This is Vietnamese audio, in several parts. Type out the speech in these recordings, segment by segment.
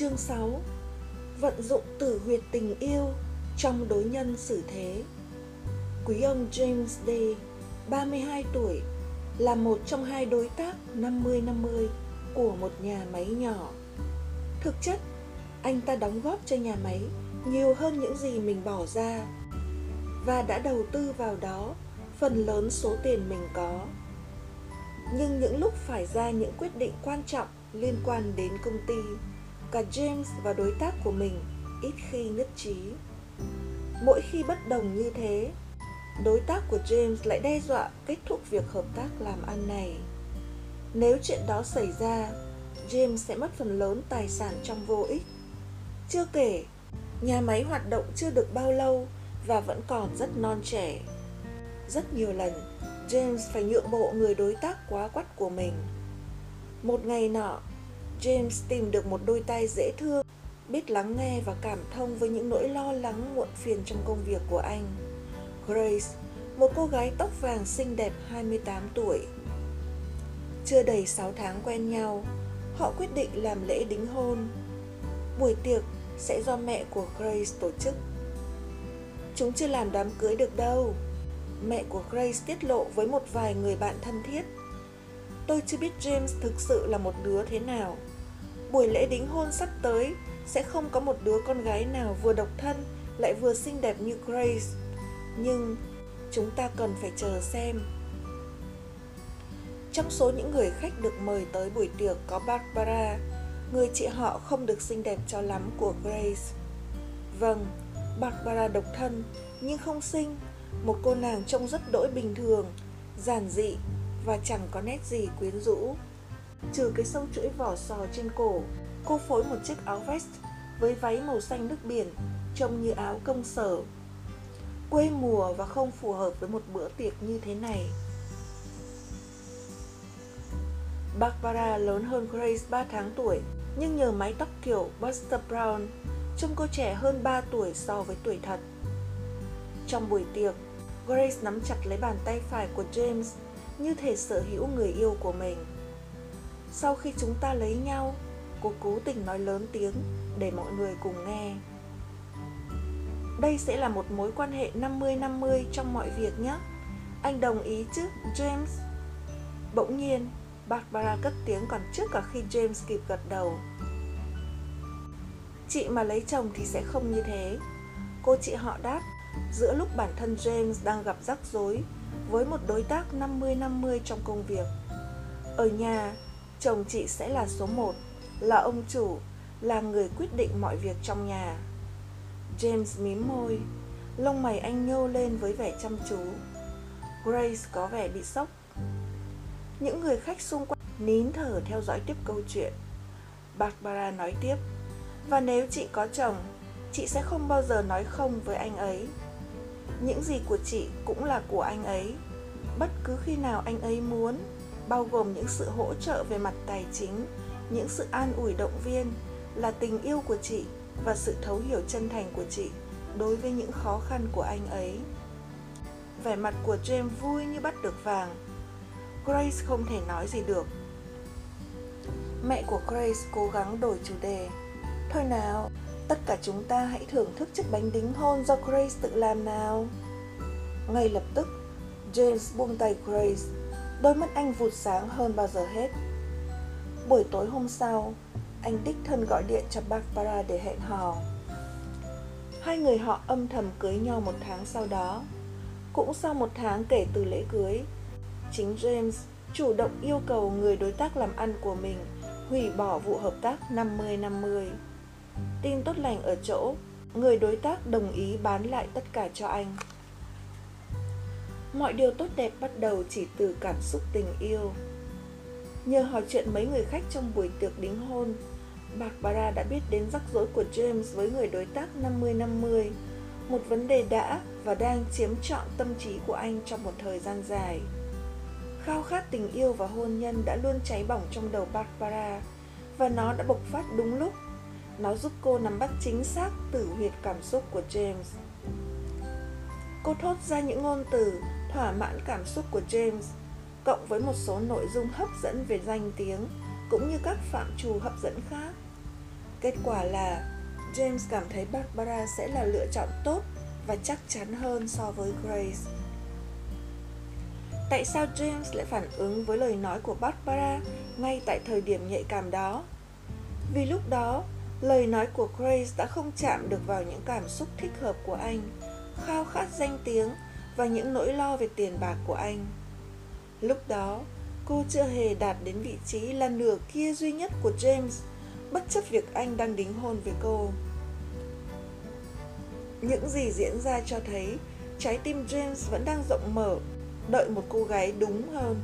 Chương 6 Vận dụng tử huyệt tình yêu trong đối nhân xử thế Quý ông James Day, 32 tuổi, là một trong hai đối tác 50-50 của một nhà máy nhỏ. Thực chất, anh ta đóng góp cho nhà máy nhiều hơn những gì mình bỏ ra và đã đầu tư vào đó phần lớn số tiền mình có. Nhưng những lúc phải ra những quyết định quan trọng liên quan đến công ty, cả James và đối tác của mình ít khi nhất trí. Mỗi khi bất đồng như thế, đối tác của James lại đe dọa kết thúc việc hợp tác làm ăn này. Nếu chuyện đó xảy ra, James sẽ mất phần lớn tài sản trong vô ích. Chưa kể, nhà máy hoạt động chưa được bao lâu và vẫn còn rất non trẻ. Rất nhiều lần, James phải nhượng bộ người đối tác quá quắt của mình. Một ngày nọ, James tìm được một đôi tay dễ thương, biết lắng nghe và cảm thông với những nỗi lo lắng muộn phiền trong công việc của anh. Grace, một cô gái tóc vàng xinh đẹp 28 tuổi. Chưa đầy 6 tháng quen nhau, họ quyết định làm lễ đính hôn. Buổi tiệc sẽ do mẹ của Grace tổ chức. Chúng chưa làm đám cưới được đâu. Mẹ của Grace tiết lộ với một vài người bạn thân thiết. Tôi chưa biết James thực sự là một đứa thế nào. Buổi lễ đính hôn sắp tới sẽ không có một đứa con gái nào vừa độc thân lại vừa xinh đẹp như Grace. Nhưng chúng ta cần phải chờ xem. Trong số những người khách được mời tới buổi tiệc có Barbara, người chị họ không được xinh đẹp cho lắm của Grace. Vâng, Barbara độc thân nhưng không xinh, một cô nàng trông rất đỗi bình thường, giản dị và chẳng có nét gì quyến rũ. Trừ cái sâu chuỗi vỏ sò trên cổ, cô phối một chiếc áo vest với váy màu xanh nước biển, trông như áo công sở. Quê mùa và không phù hợp với một bữa tiệc như thế này. Barbara lớn hơn Grace 3 tháng tuổi, nhưng nhờ mái tóc kiểu Buster Brown, trông cô trẻ hơn 3 tuổi so với tuổi thật. Trong buổi tiệc, Grace nắm chặt lấy bàn tay phải của James như thể sở hữu người yêu của mình. Sau khi chúng ta lấy nhau, cô cố tình nói lớn tiếng để mọi người cùng nghe. Đây sẽ là một mối quan hệ 50-50 trong mọi việc nhé. Anh đồng ý chứ, James? Bỗng nhiên, Barbara cất tiếng còn trước cả khi James kịp gật đầu. Chị mà lấy chồng thì sẽ không như thế. Cô chị họ đáp giữa lúc bản thân James đang gặp rắc rối với một đối tác 50-50 trong công việc. Ở nhà, chồng chị sẽ là số một, là ông chủ, là người quyết định mọi việc trong nhà. James mím môi, lông mày anh nhô lên với vẻ chăm chú. Grace có vẻ bị sốc. Những người khách xung quanh nín thở theo dõi tiếp câu chuyện. Barbara nói tiếp, và nếu chị có chồng, chị sẽ không bao giờ nói không với anh ấy. Những gì của chị cũng là của anh ấy, bất cứ khi nào anh ấy muốn, bao gồm những sự hỗ trợ về mặt tài chính, những sự an ủi động viên, là tình yêu của chị và sự thấu hiểu chân thành của chị đối với những khó khăn của anh ấy. Vẻ mặt của James vui như bắt được vàng. Grace không thể nói gì được. Mẹ của Grace cố gắng đổi chủ đề. Thôi nào, tất cả chúng ta hãy thưởng thức chiếc bánh đính hôn do Grace tự làm nào. Ngay lập tức, James buông tay Grace. Đôi mắt anh vụt sáng hơn bao giờ hết. Buổi tối hôm sau, anh đích thân gọi điện cho Barbara để hẹn hò. Hai người họ âm thầm cưới nhau một tháng sau đó. Cũng sau một tháng kể từ lễ cưới, chính James chủ động yêu cầu người đối tác làm ăn của mình hủy bỏ vụ hợp tác 50-50. Tin tốt lành ở chỗ, người đối tác đồng ý bán lại tất cả cho anh. Mọi điều tốt đẹp bắt đầu chỉ từ cảm xúc tình yêu. Nhờ hỏi chuyện mấy người khách trong buổi tiệc đính hôn, Barbara đã biết đến rắc rối của James với người đối tác 50-50, một vấn đề đã và đang chiếm trọn tâm trí của anh trong một thời gian dài. Khao khát tình yêu và hôn nhân đã luôn cháy bỏng trong đầu Barbara và nó đã bộc phát đúng lúc. Nó giúp cô nắm bắt chính xác tử huyệt cảm xúc của James. Cô thốt ra những ngôn từ thỏa mãn cảm xúc của James, cộng với một số nội dung hấp dẫn về danh tiếng, cũng như các phạm trù hấp dẫn khác. Kết quả là James cảm thấy Barbara sẽ là lựa chọn tốt và chắc chắn hơn so với Grace. Tại sao James lại phản ứng với lời nói của Barbara ngay tại thời điểm nhạy cảm đó? Vì lúc đó, lời nói của Grace đã không chạm được vào những cảm xúc thích hợp của anh, khao khát danh tiếng và những nỗi lo về tiền bạc của anh. Lúc đó, cô chưa hề đạt đến vị trí là nửa kia duy nhất của James, bất chấp việc anh đang đính hôn với cô. Những gì diễn ra cho thấy trái tim James vẫn đang rộng mở, đợi một cô gái đúng hơn,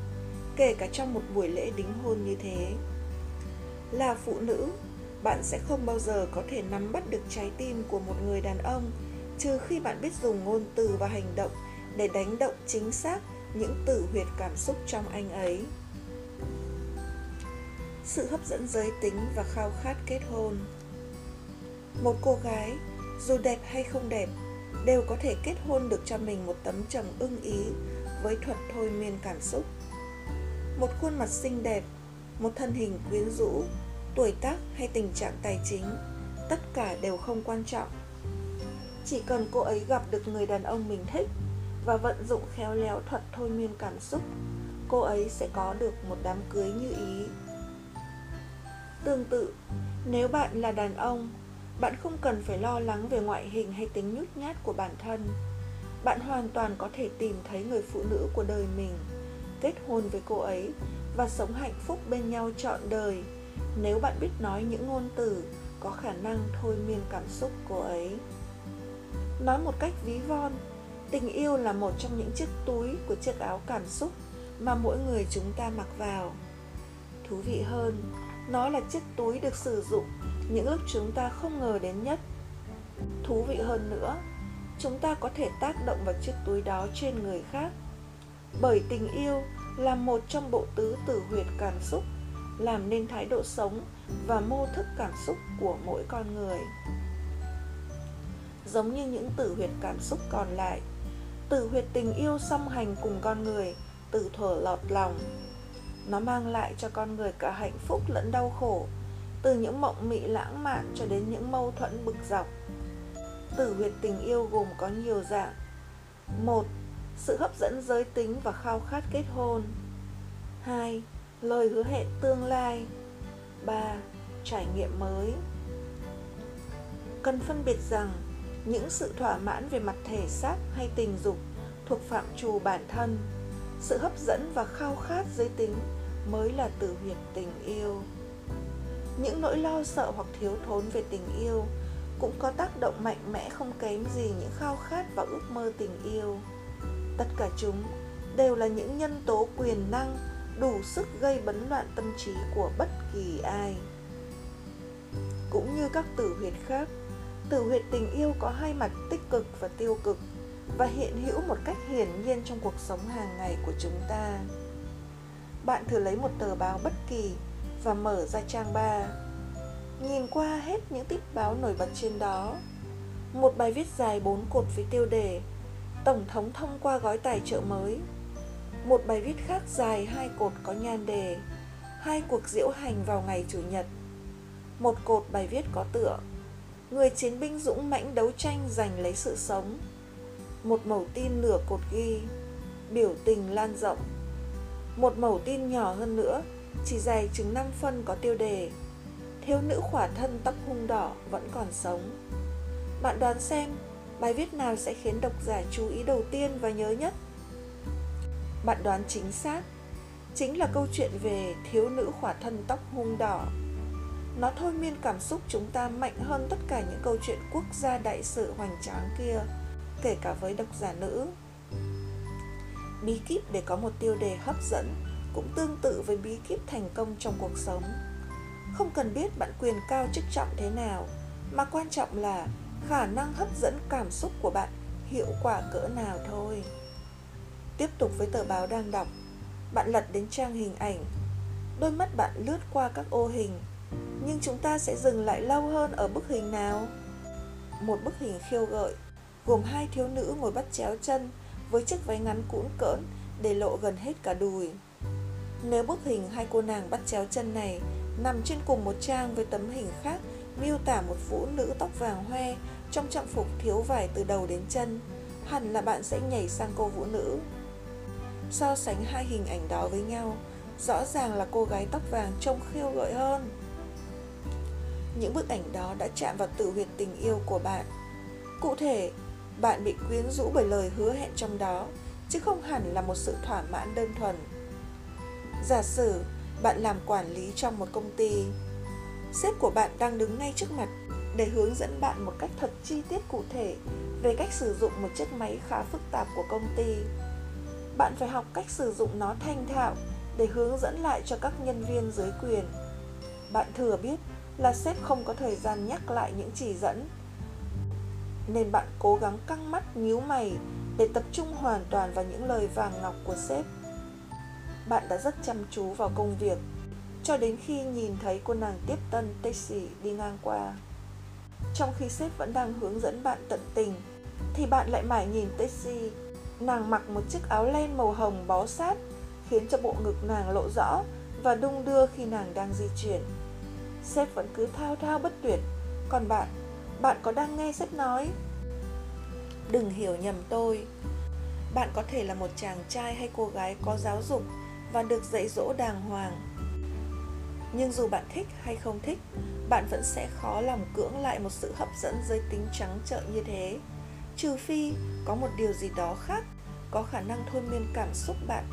kể cả trong một buổi lễ đính hôn như thế. Là phụ nữ, bạn sẽ không bao giờ có thể nắm bắt được trái tim của một người đàn ông trừ khi bạn biết dùng ngôn từ và hành động để đánh động chính xác những tử huyệt cảm xúc trong anh ấy. Sự hấp dẫn giới tính và khao khát kết hôn. Một cô gái, dù đẹp hay không đẹp, đều có thể kết hôn được cho mình một tấm chồng ưng ý với thuật thôi miên cảm xúc. Một khuôn mặt xinh đẹp, một thân hình quyến rũ, tuổi tác hay tình trạng tài chính, tất cả đều không quan trọng. Chỉ cần cô ấy gặp được người đàn ông mình thích và vận dụng khéo léo thuật thôi miên cảm xúc, cô ấy sẽ có được một đám cưới như ý. Tương tự, nếu bạn là đàn ông, bạn không cần phải lo lắng về ngoại hình hay tính nhút nhát của bản thân. Bạn hoàn toàn có thể tìm thấy người phụ nữ của đời mình, kết hôn với cô ấy và sống hạnh phúc bên nhau trọn đời, nếu bạn biết nói những ngôn từ có khả năng thôi miên cảm xúc cô ấy. Nói một cách ví von tình yêu là một trong những chiếc túi của chiếc áo cảm xúc mà mỗi người chúng ta mặc vào. Thú vị hơn, nó là chiếc túi được sử dụng những lúc chúng ta không ngờ đến nhất. Thú vị hơn nữa, chúng ta có thể tác động vào chiếc túi đó trên người khác. Bởi tình yêu là một trong bộ tứ tử huyệt cảm xúc, làm nên thái độ sống và mô thức cảm xúc của mỗi con người. Giống như những tử huyệt cảm xúc còn lại tử huyệt tình yêu song hành cùng con người, từ thuở lọt lòng. Nó mang lại cho con người cả hạnh phúc lẫn đau khổ, từ những mộng mị lãng mạn cho đến những mâu thuẫn bực dọc. Tử huyệt tình yêu gồm có nhiều dạng. Một, sự hấp dẫn giới tính và khao khát kết hôn. Hai, lời hứa hẹn tương lai. Ba, trải nghiệm mới. Cần phân biệt rằng những sự thỏa mãn về mặt thể xác hay tình dục thuộc phạm trù bản thân, sự hấp dẫn và khao khát giới tính mới là từ huyệt tình yêu. Những nỗi lo sợ hoặc thiếu thốn về tình yêu cũng có tác động mạnh mẽ không kém gì những khao khát và ước mơ tình yêu. Tất cả chúng đều là những nhân tố quyền năng đủ sức gây bấn loạn tâm trí của bất kỳ ai. Cũng như các tử huyệt khác tử huyệt tình yêu có hai mặt tích cực và tiêu cực, và hiện hữu một cách hiển nhiên trong cuộc sống hàng ngày của chúng ta. Bạn thử lấy một tờ báo bất kỳ và mở ra trang 3 nhìn qua hết những tít báo nổi bật trên đó, một bài viết dài bốn cột với tiêu đề, tổng thống thông qua gói tài trợ mới. Một bài viết khác dài hai cột có nhan đề, hai cuộc diễu hành vào ngày chủ nhật. Một cột bài viết có tựa người chiến binh dũng mãnh đấu tranh giành lấy sự sống. Một mẩu tin nửa cột ghi, biểu tình lan rộng. Một mẩu tin nhỏ hơn nữa, chỉ dài chừng 5 phân có tiêu đề, thiếu nữ khỏa thân tóc hung đỏ vẫn còn sống. Bạn đoán xem, bài viết nào sẽ khiến độc giả chú ý đầu tiên và nhớ nhất? Bạn đoán chính xác, chính là câu chuyện về thiếu nữ khỏa thân tóc hung đỏ nó thôi miên cảm xúc chúng ta mạnh hơn tất cả những câu chuyện quốc gia đại sự hoành tráng kia, kể cả với độc giả nữ. Bí kíp để có một tiêu đề hấp dẫn cũng tương tự với bí kíp thành công trong cuộc sống. Không cần biết bạn quyền cao chức trọng thế nào, mà quan trọng là khả năng hấp dẫn cảm xúc của bạn hiệu quả cỡ nào thôi. Tiếp tục với tờ báo đang đọc, bạn lật đến trang hình ảnh, đôi mắt bạn lướt qua các ô hình nhưng chúng ta sẽ dừng lại lâu hơn ở bức hình nào một bức hình khiêu gợi gồm hai thiếu nữ ngồi bắt chéo chân với chiếc váy ngắn cũn cỡn để lộ gần hết cả đùi nếu bức hình hai cô nàng bắt chéo chân này nằm trên cùng một trang với tấm hình khác miêu tả một phụ nữ tóc vàng hoe trong trang phục thiếu vải từ đầu đến chân, hẳn là bạn sẽ nhảy sang cô vũ nữ. So sánh hai hình ảnh đó với nhau, rõ ràng là cô gái tóc vàng trông khiêu gợi hơn. Những bức ảnh đó đã chạm vào tự huyệt tình yêu của bạn. Cụ thể, bạn bị quyến rũ bởi lời hứa hẹn trong đó, chứ không hẳn là một sự thỏa mãn đơn thuần. Giả sử bạn làm quản lý trong một công ty, sếp của bạn đang đứng ngay trước mặt để hướng dẫn bạn một cách thật chi tiết cụ thể về cách sử dụng một chiếc máy khá phức tạp của công ty. Bạn phải học cách sử dụng nó thanh thạo để hướng dẫn lại cho các nhân viên dưới quyền. Bạn thừa biết là sếp không có thời gian nhắc lại những chỉ dẫn nên bạn cố gắng căng mắt nhíu mày để tập trung hoàn toàn vào những lời vàng ngọc của sếp bạn đã rất chăm chú vào công việc cho đến khi nhìn thấy cô nàng tiếp tân taxi đi ngang qua. Trong khi sếp vẫn đang hướng dẫn bạn tận tình, thì bạn lại mải nhìn taxi Nàng mặc một chiếc áo len màu hồng bó sát, khiến cho bộ ngực nàng lộ rõ và đung đưa khi nàng đang di chuyển. Sếp vẫn cứ thao thao bất tuyệt, còn bạn, bạn có đang nghe sếp nói? Đừng hiểu nhầm tôi. Bạn có thể là một chàng trai hay cô gái có giáo dục và được dạy dỗ đàng hoàng nhưng dù bạn thích hay không thích bạn vẫn sẽ khó lòng cưỡng lại một sự hấp dẫn giới tính trắng trợn như thế trừ phi có một điều gì đó khác có khả năng thôi miên cảm xúc bạn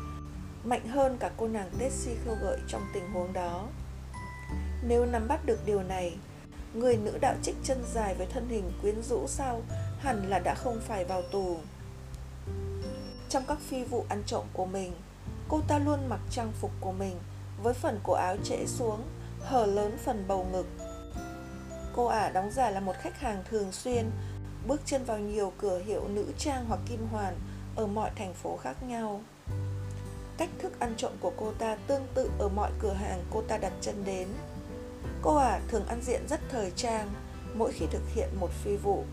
mạnh hơn cả cô nàng Tessie khêu gợi trong tình huống đó nếu nắm bắt được điều này người nữ đạo trích chân dài với thân hình quyến rũ sau hẳn là đã không phải vào tù trong các phi vụ ăn trộm của mình Cô ta luôn mặc trang phục của mình với phần cổ áo trễ xuống, hở lớn phần bầu ngực. Cô ả đóng giả là một khách hàng thường xuyên, bước chân vào nhiều cửa hiệu nữ trang hoặc kim hoàn ở mọi thành phố khác nhau. Cách thức ăn trộm của cô ta tương tự ở mọi cửa hàng cô ta đặt chân đến. Cô ả thường ăn diện rất thời trang mỗi khi thực hiện một phi vụ.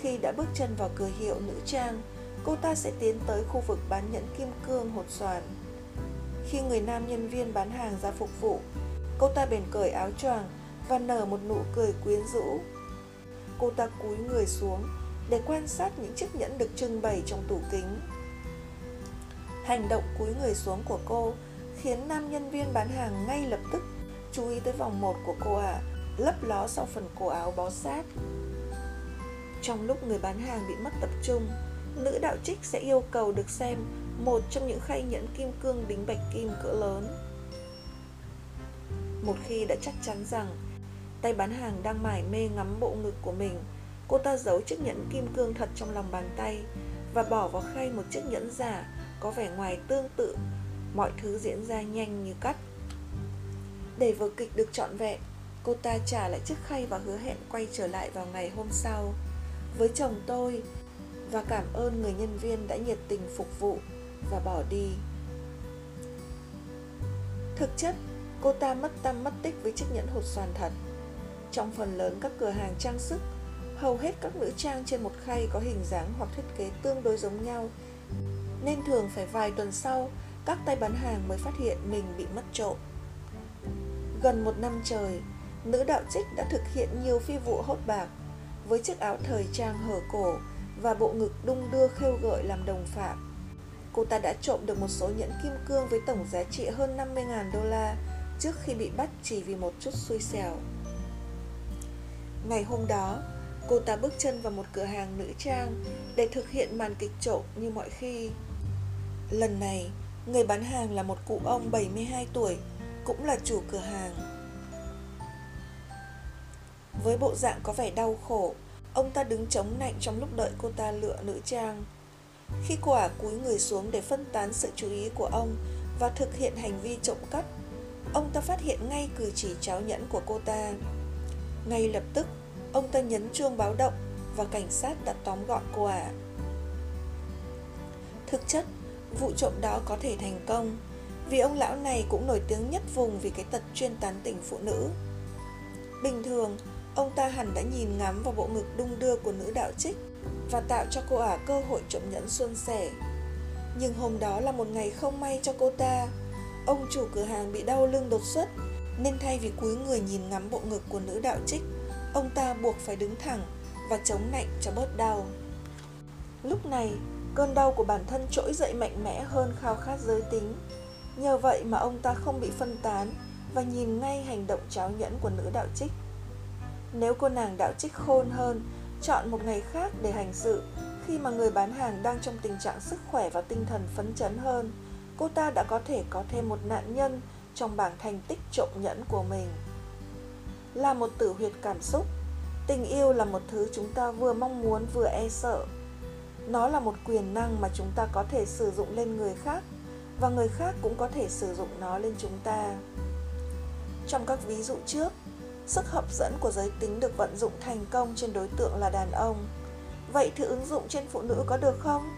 Khi đã bước chân vào cửa hiệu nữ trang, cô ta sẽ tiến tới khu vực bán nhẫn kim cương hột xoàn. Khi người nam nhân viên bán hàng ra phục vụ, cô ta bèn cởi áo choàng và nở một nụ cười quyến rũ. Cô ta cúi người xuống để quan sát những chiếc nhẫn được trưng bày trong tủ kính. Hành động cúi người xuống của cô khiến nam nhân viên bán hàng ngay lập tức chú ý tới vòng một của cô ạ à, lấp ló sau phần cổ áo bó sát. Trong lúc người bán hàng bị mất tập trung, nữ đạo trích sẽ yêu cầu được xem một trong những khay nhẫn kim cương đính bạch kim cỡ lớn. Một khi đã chắc chắn rằng tay bán hàng đang mải mê ngắm bộ ngực của mình, cô ta giấu chiếc nhẫn kim cương thật trong lòng bàn tay và bỏ vào khay một chiếc nhẫn giả có vẻ ngoài tương tự, mọi thứ diễn ra nhanh như cắt. Để vở kịch được trọn vẹn, cô ta trả lại chiếc khay và hứa hẹn quay trở lại vào ngày hôm sau. Với chồng tôi, và cảm ơn người nhân viên đã nhiệt tình phục vụ và bỏ đi. Thực chất, cô ta mất tâm mất tích với chiếc nhẫn hột xoàn thật. Trong phần lớn các cửa hàng trang sức, hầu hết các nữ trang trên một khay có hình dáng hoặc thiết kế tương đối giống nhau, nên thường phải vài tuần sau các tay bán hàng mới phát hiện mình bị mất trộm. Gần một năm trời, nữ đạo trích đã thực hiện nhiều phi vụ hốt bạc với chiếc áo thời trang hở cổ và bộ ngực đung đưa khêu gợi làm đồng phạm. Cô ta đã trộm được một số nhẫn kim cương với tổng giá trị hơn 50.000 đô la trước khi bị bắt chỉ vì một chút xui xẻo. Ngày hôm đó, cô ta bước chân vào một cửa hàng nữ trang để thực hiện màn kịch trộm như mọi khi. Lần này, người bán hàng là một cụ ông 72 tuổi, cũng là chủ cửa hàng. Với bộ dạng có vẻ đau khổ, Ông ta đứng chống nạnh trong lúc đợi cô ta lựa nữ trang. Khi cô ả cúi người xuống để phân tán sự chú ý của ông và thực hiện hành vi trộm cắp, ông ta phát hiện ngay cử chỉ cháo nhẫn của cô ta. Ngay lập tức, ông ta nhấn chuông báo động và cảnh sát đã tóm gọn cô ả. Thực chất, vụ trộm đó có thể thành công vì ông lão này cũng nổi tiếng nhất vùng vì cái tật chuyên tán tỉnh phụ nữ. Bình thường, Ông ta hẳn đã nhìn ngắm vào bộ ngực đung đưa của nữ đạo trích và tạo cho cô ả cơ hội trộm nhẫn xuân sẻ. Nhưng hôm đó là một ngày không may cho cô ta. Ông chủ cửa hàng bị đau lưng đột xuất Nên thay vì cúi người nhìn ngắm bộ ngực của nữ đạo trích, ông ta buộc phải đứng thẳng và chống nạnh cho bớt đau. Lúc này, cơn đau của bản thân trỗi dậy mạnh mẽ hơn khao khát giới tính. Nhờ vậy mà ông ta không bị phân tán và nhìn ngay hành động cháo nhẫn của nữ đạo trích. Nếu cô nàng đạo trích khôn hơn, chọn một ngày khác để hành sự, khi mà người bán hàng đang trong tình trạng sức khỏe và tinh thần phấn chấn hơn, cô ta đã có thể có thêm một nạn nhân trong bảng thành tích trộm nhẫn của mình. Là một tử huyệt cảm xúc, tình yêu là một thứ chúng ta vừa mong muốn vừa e sợ. Nó là một quyền năng mà chúng ta có thể sử dụng lên người khác và người khác cũng có thể sử dụng nó lên chúng ta. Trong các ví dụ trước, sức hấp dẫn của giới tính được vận dụng thành công trên đối tượng là đàn ông. Vậy thì ứng dụng trên phụ nữ có được không?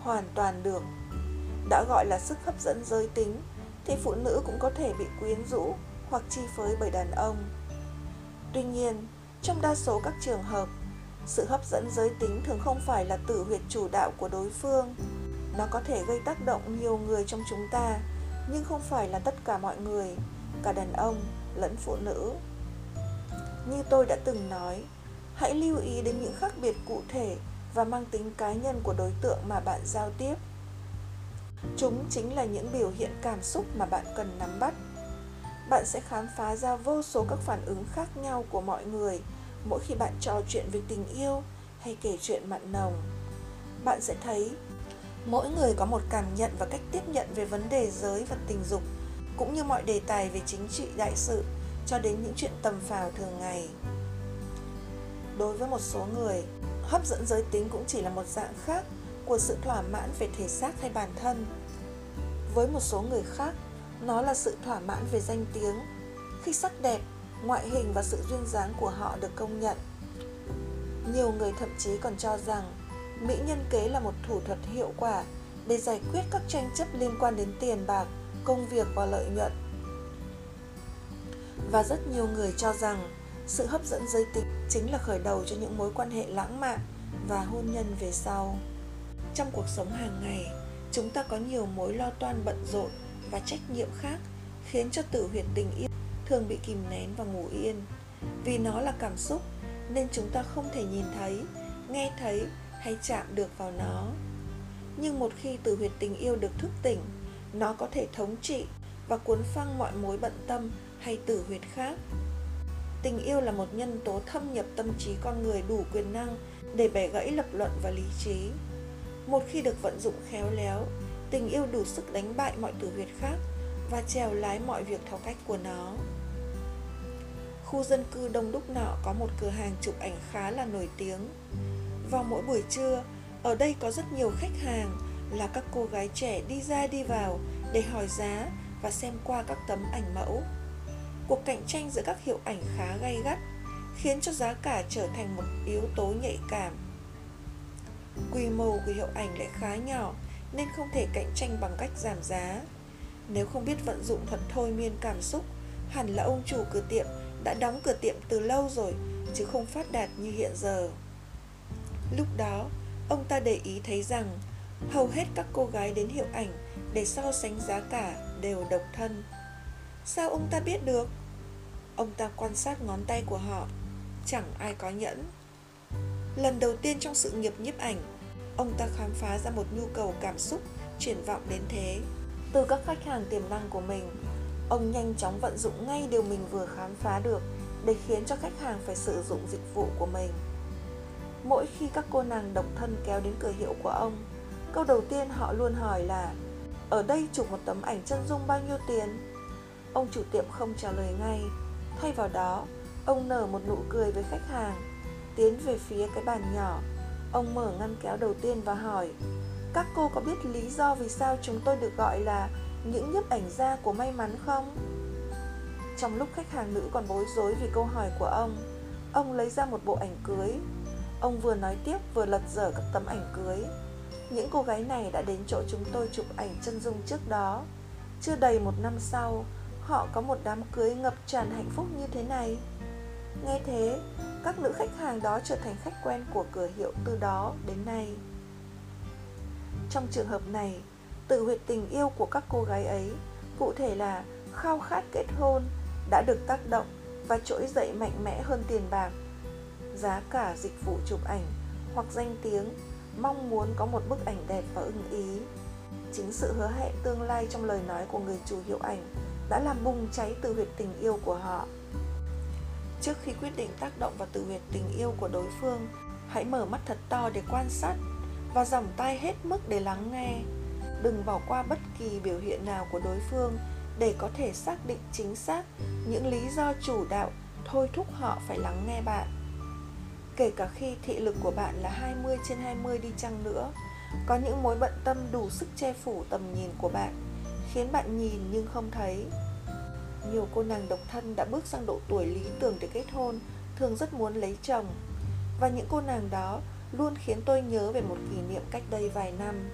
Hoàn toàn được. Đã gọi là sức hấp dẫn giới tính thì phụ nữ cũng có thể bị quyến rũ hoặc chi phối bởi đàn ông. Tuy nhiên, trong đa số các trường hợp, sự hấp dẫn giới tính thường không phải là tử huyệt chủ đạo của đối phương. Nó có thể gây tác động nhiều người trong chúng ta, nhưng không phải là tất cả mọi người, cả đàn ông lẫn phụ nữ. Như tôi đã từng nói, hãy lưu ý đến những khác biệt cụ thể và mang tính cá nhân của đối tượng mà bạn giao tiếp. Chúng chính là những biểu hiện cảm xúc mà bạn cần nắm bắt. Bạn sẽ khám phá ra vô số các phản ứng khác nhau của mọi người mỗi khi bạn trò chuyện về tình yêu hay kể chuyện mặn nồng. Bạn sẽ thấy mỗi người có một cảm nhận và cách tiếp nhận về vấn đề giới và tình dục, cũng như mọi đề tài về chính trị đại sự cho đến những chuyện tầm phào thường ngày. Đối với một số người, hấp dẫn giới tính cũng chỉ là một dạng khác của sự thỏa mãn về thể xác hay bản thân. Với một số người khác, nó là sự thỏa mãn về danh tiếng, khi sắc đẹp, ngoại hình và sự duyên dáng của họ được công nhận. Nhiều người thậm chí còn cho rằng mỹ nhân kế là một thủ thuật hiệu quả để giải quyết các tranh chấp liên quan đến tiền bạc, công việc và lợi nhuận. Và rất nhiều người cho rằng sự hấp dẫn giới tính chính là khởi đầu cho những mối quan hệ lãng mạn và hôn nhân về sau. Trong cuộc sống hàng ngày, chúng ta có nhiều mối lo toan bận rộn và trách nhiệm khác khiến cho tử huyệt tình yêu thường bị kìm nén và ngủ yên. Vì nó là cảm xúc nên chúng ta không thể nhìn thấy, nghe thấy hay chạm được vào nó. Nhưng một khi tử huyệt tình yêu được thức tỉnh, nó có thể thống trị và cuốn phăng mọi mối bận tâm hay tử huyệt khác. Tình yêu là một nhân tố thâm nhập tâm trí con người đủ quyền năng để bẻ gãy lập luận và lý trí. Một khi được vận dụng khéo léo, tình yêu đủ sức đánh bại mọi tử huyệt khác và trèo lái mọi việc theo cách của nó. Khu dân cư đông đúc nọ có một cửa hàng chụp ảnh khá là nổi tiếng. Vào mỗi buổi trưa, ở đây có rất nhiều khách hàng là các cô gái trẻ đi ra đi vào để hỏi giá và xem qua các tấm ảnh mẫu. Cuộc cạnh tranh giữa các hiệu ảnh khá gay gắt, khiến cho giá cả trở thành một yếu tố nhạy cảm. Quy mô của hiệu ảnh lại khá nhỏ nên không thể cạnh tranh bằng cách giảm giá. Nếu không biết vận dụng thuật thôi miên cảm xúc, hẳn là ông chủ cửa tiệm đã đóng cửa tiệm từ lâu rồi, chứ không phát đạt như hiện giờ. Lúc đó, ông ta để ý thấy rằng hầu hết các cô gái đến hiệu ảnh để so sánh giá cả đều độc thân. Sao ông ta biết được? Ông ta quan sát ngón tay của họ, chẳng ai có nhẫn. Lần đầu tiên trong sự nghiệp nhiếp ảnh, ông ta khám phá ra một nhu cầu cảm xúc triển vọng đến thế. Từ các khách hàng tiềm năng của mình, ông nhanh chóng vận dụng ngay điều mình vừa khám phá được để khiến cho khách hàng phải sử dụng dịch vụ của mình. Mỗi khi các cô nàng độc thân kéo đến cửa hiệu của ông, câu đầu tiên họ luôn hỏi là Ở đây chụp một tấm ảnh chân dung bao nhiêu tiền? Ông chủ tiệm không trả lời ngay Thay vào đó, ông nở một nụ cười với khách hàng Tiến về phía cái bàn nhỏ Ông mở ngăn kéo đầu tiên và hỏi Các cô có biết lý do vì sao chúng tôi được gọi là những nhiếp ảnh gia của may mắn không? Trong lúc khách hàng nữ còn bối rối vì câu hỏi của ông Ông lấy ra một bộ ảnh cưới Ông vừa nói tiếp vừa lật dở các tấm ảnh cưới. Những cô gái này đã đến chỗ chúng tôi chụp ảnh chân dung trước đó. Chưa đầy một năm sau Họ có một đám cưới ngập tràn hạnh phúc như thế này. Nghe thế, các nữ khách hàng đó trở thành khách quen của cửa hiệu từ đó đến nay. Trong trường hợp này, tự huyệt tình yêu của các cô gái ấy Cụ thể là khao khát kết hôn đã được tác động và trỗi dậy mạnh mẽ hơn tiền bạc giá cả dịch vụ chụp ảnh hoặc danh tiếng, mong muốn có một bức ảnh đẹp và ưng ý. Chính sự hứa hẹn tương lai trong lời nói của người chủ hiệu ảnh đã làm bùng cháy từ huyệt tình yêu của họ. Trước khi quyết định tác động vào từ huyệt tình yêu của đối phương, hãy mở mắt thật to để quan sát và dòng tai hết mức để lắng nghe. Đừng bỏ qua bất kỳ biểu hiện nào của đối phương để có thể xác định chính xác những lý do chủ đạo thôi thúc họ phải lắng nghe bạn. Kể cả khi thị lực của bạn là 20 trên 20 đi chăng nữa, có những mối bận tâm đủ sức che phủ tầm nhìn của bạn, khiến bạn nhìn nhưng không thấy. Nhiều cô nàng độc thân đã bước sang độ tuổi lý tưởng để kết hôn, thường rất muốn lấy chồng. Và những cô nàng đó luôn khiến tôi nhớ về một kỷ niệm cách đây vài năm.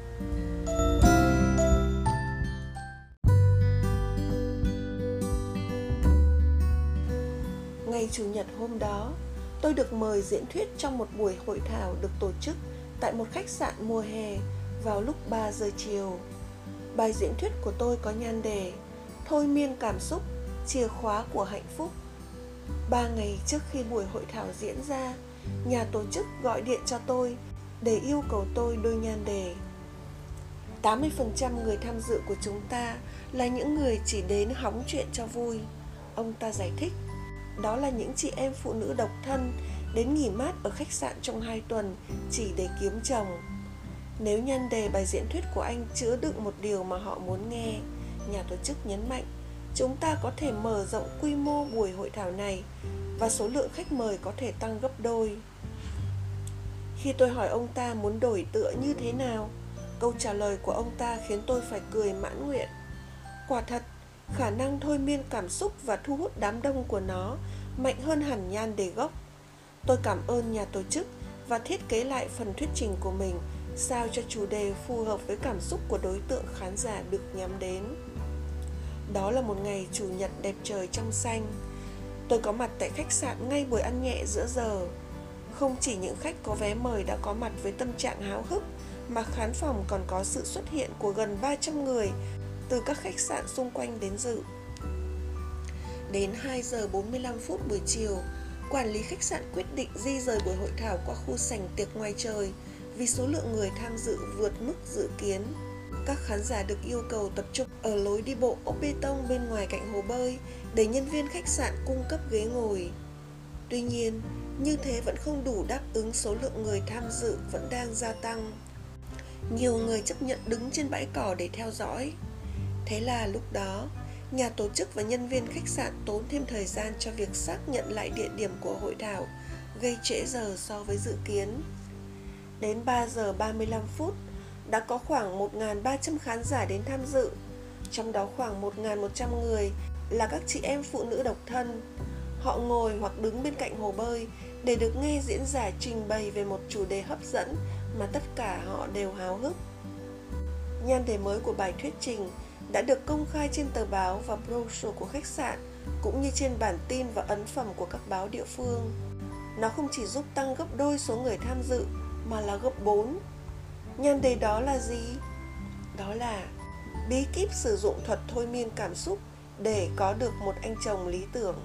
Ngày Chủ nhật hôm đó, tôi được mời diễn thuyết trong một buổi hội thảo được tổ chức tại một khách sạn mùa hè vào lúc 3 giờ chiều. Bài diễn thuyết của tôi có nhan đề Thôi miên cảm xúc, chìa khóa của hạnh phúc. Ba ngày trước khi buổi hội thảo diễn ra, nhà tổ chức gọi điện cho tôi để yêu cầu tôi đôi nhan đề. 80% người tham dự của chúng ta là những người chỉ đến hóng chuyện cho vui. Ông ta giải thích đó là những chị em phụ nữ độc thân đến nghỉ mát ở khách sạn trong hai tuần chỉ để kiếm chồng. Nếu nhân đề bài diễn thuyết của anh chứa đựng một điều mà họ muốn nghe, nhà tổ chức nhấn mạnh, chúng ta có thể mở rộng quy mô buổi hội thảo này và số lượng khách mời có thể tăng gấp đôi. Khi tôi hỏi ông ta muốn đổi tựa như thế nào, câu trả lời của ông ta khiến tôi phải cười mãn nguyện. Quả thật, khả năng thôi miên cảm xúc và thu hút đám đông của nó mạnh hơn hẳn nhan đề gốc. Tôi cảm ơn nhà tổ chức và thiết kế lại phần thuyết trình của mình sao cho chủ đề phù hợp với cảm xúc của đối tượng khán giả được nhắm đến. Đó là một ngày chủ nhật đẹp trời trong xanh. Tôi có mặt tại khách sạn ngay buổi ăn nhẹ giữa giờ. Không chỉ những khách có vé mời đã có mặt với tâm trạng háo hức, mà khán phòng còn có sự xuất hiện của gần 300 người từ các khách sạn xung quanh đến dự. Đến 2 giờ 45 phút buổi chiều, quản lý khách sạn quyết định di rời buổi hội thảo qua khu sảnh tiệc ngoài trời vì số lượng người tham dự vượt mức dự kiến. Các khán giả được yêu cầu tập trung ở lối đi bộ ốp bê tông bên ngoài cạnh hồ bơi để nhân viên khách sạn cung cấp ghế ngồi. Tuy nhiên, như thế vẫn không đủ đáp ứng số lượng người tham dự vẫn đang gia tăng. Nhiều người chấp nhận đứng trên bãi cỏ để theo dõi. Thế là lúc đó, nhà tổ chức và nhân viên khách sạn tốn thêm thời gian cho việc xác nhận lại địa điểm của hội thảo, gây trễ giờ so với dự kiến. Đến 3 giờ 35 phút, đã có khoảng 1.300 khán giả đến tham dự, trong đó khoảng 1.100 người là các chị em phụ nữ độc thân. Họ ngồi hoặc đứng bên cạnh hồ bơi để được nghe diễn giả trình bày về một chủ đề hấp dẫn mà tất cả họ đều háo hức. Nhan đề mới của bài thuyết trình đã được công khai trên tờ báo và brochure của khách sạn, cũng như trên bản tin và ấn phẩm của các báo địa phương. Nó không chỉ giúp tăng gấp đôi số người tham dự, mà là gấp 4. Nhan đề đó là gì? Đó là bí kíp sử dụng thuật thôi miên cảm xúc để có được một anh chồng lý tưởng.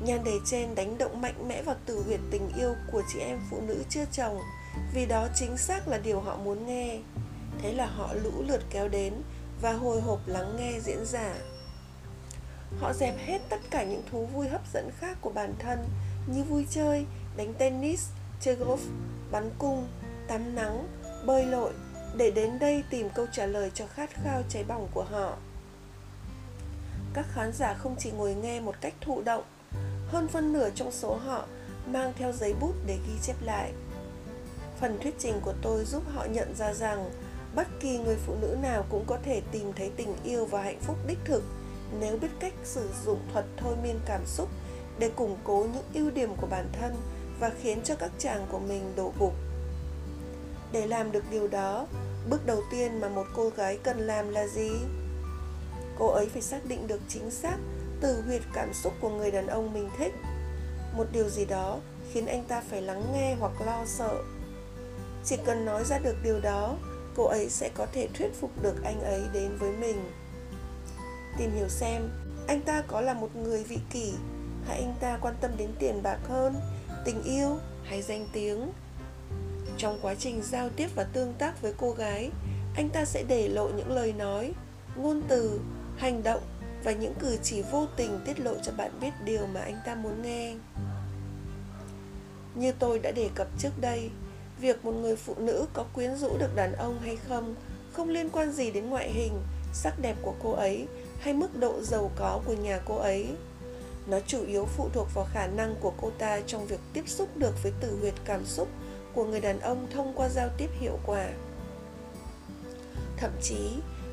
Nhan đề trên đánh động mạnh mẽ vào từ huyệt tình yêu của chị em phụ nữ chưa chồng, vì đó chính xác là điều họ muốn nghe thế là họ lũ lượt kéo đến và hồi hộp lắng nghe diễn giả. Họ dẹp hết tất cả những thú vui hấp dẫn khác của bản thân như vui chơi, đánh tennis, chơi golf, bắn cung, tắm nắng, bơi lội để đến đây tìm câu trả lời cho khát khao cháy bỏng của họ. Các khán giả không chỉ ngồi nghe một cách thụ động, hơn phân nửa trong số họ mang theo giấy bút để ghi chép lại. Phần thuyết trình của tôi giúp họ nhận ra rằng bất kỳ người phụ nữ nào cũng có thể tìm thấy tình yêu và hạnh phúc đích thực. Nếu biết cách sử dụng thuật thôi miên cảm xúc để củng cố những ưu điểm của bản thân và khiến cho các chàng của mình đổ gục để làm được điều đó, bước đầu tiên mà một cô gái cần làm là gì? Cô ấy phải xác định được chính xác từ huyệt cảm xúc của người đàn ông mình thích. Một điều gì đó khiến anh ta phải lắng nghe hoặc lo sợ. Chỉ cần nói ra được điều đó cô ấy sẽ có thể thuyết phục được anh ấy đến với mình. Tìm hiểu xem, anh ta có là một người vị kỷ, hay anh ta quan tâm đến tiền bạc hơn, tình yêu hay danh tiếng? Trong quá trình giao tiếp và tương tác với cô gái, anh ta sẽ để lộ những lời nói, ngôn từ, hành động và những cử chỉ vô tình tiết lộ cho bạn biết điều mà anh ta muốn nghe. Như tôi đã đề cập trước đây việc một người phụ nữ có quyến rũ được đàn ông hay không không liên quan gì đến ngoại hình, sắc đẹp của cô ấy hay mức độ giàu có của nhà cô ấy. Nó chủ yếu phụ thuộc vào khả năng của cô ta trong việc tiếp xúc được với tử huyệt cảm xúc của người đàn ông thông qua giao tiếp hiệu quả. Thậm chí,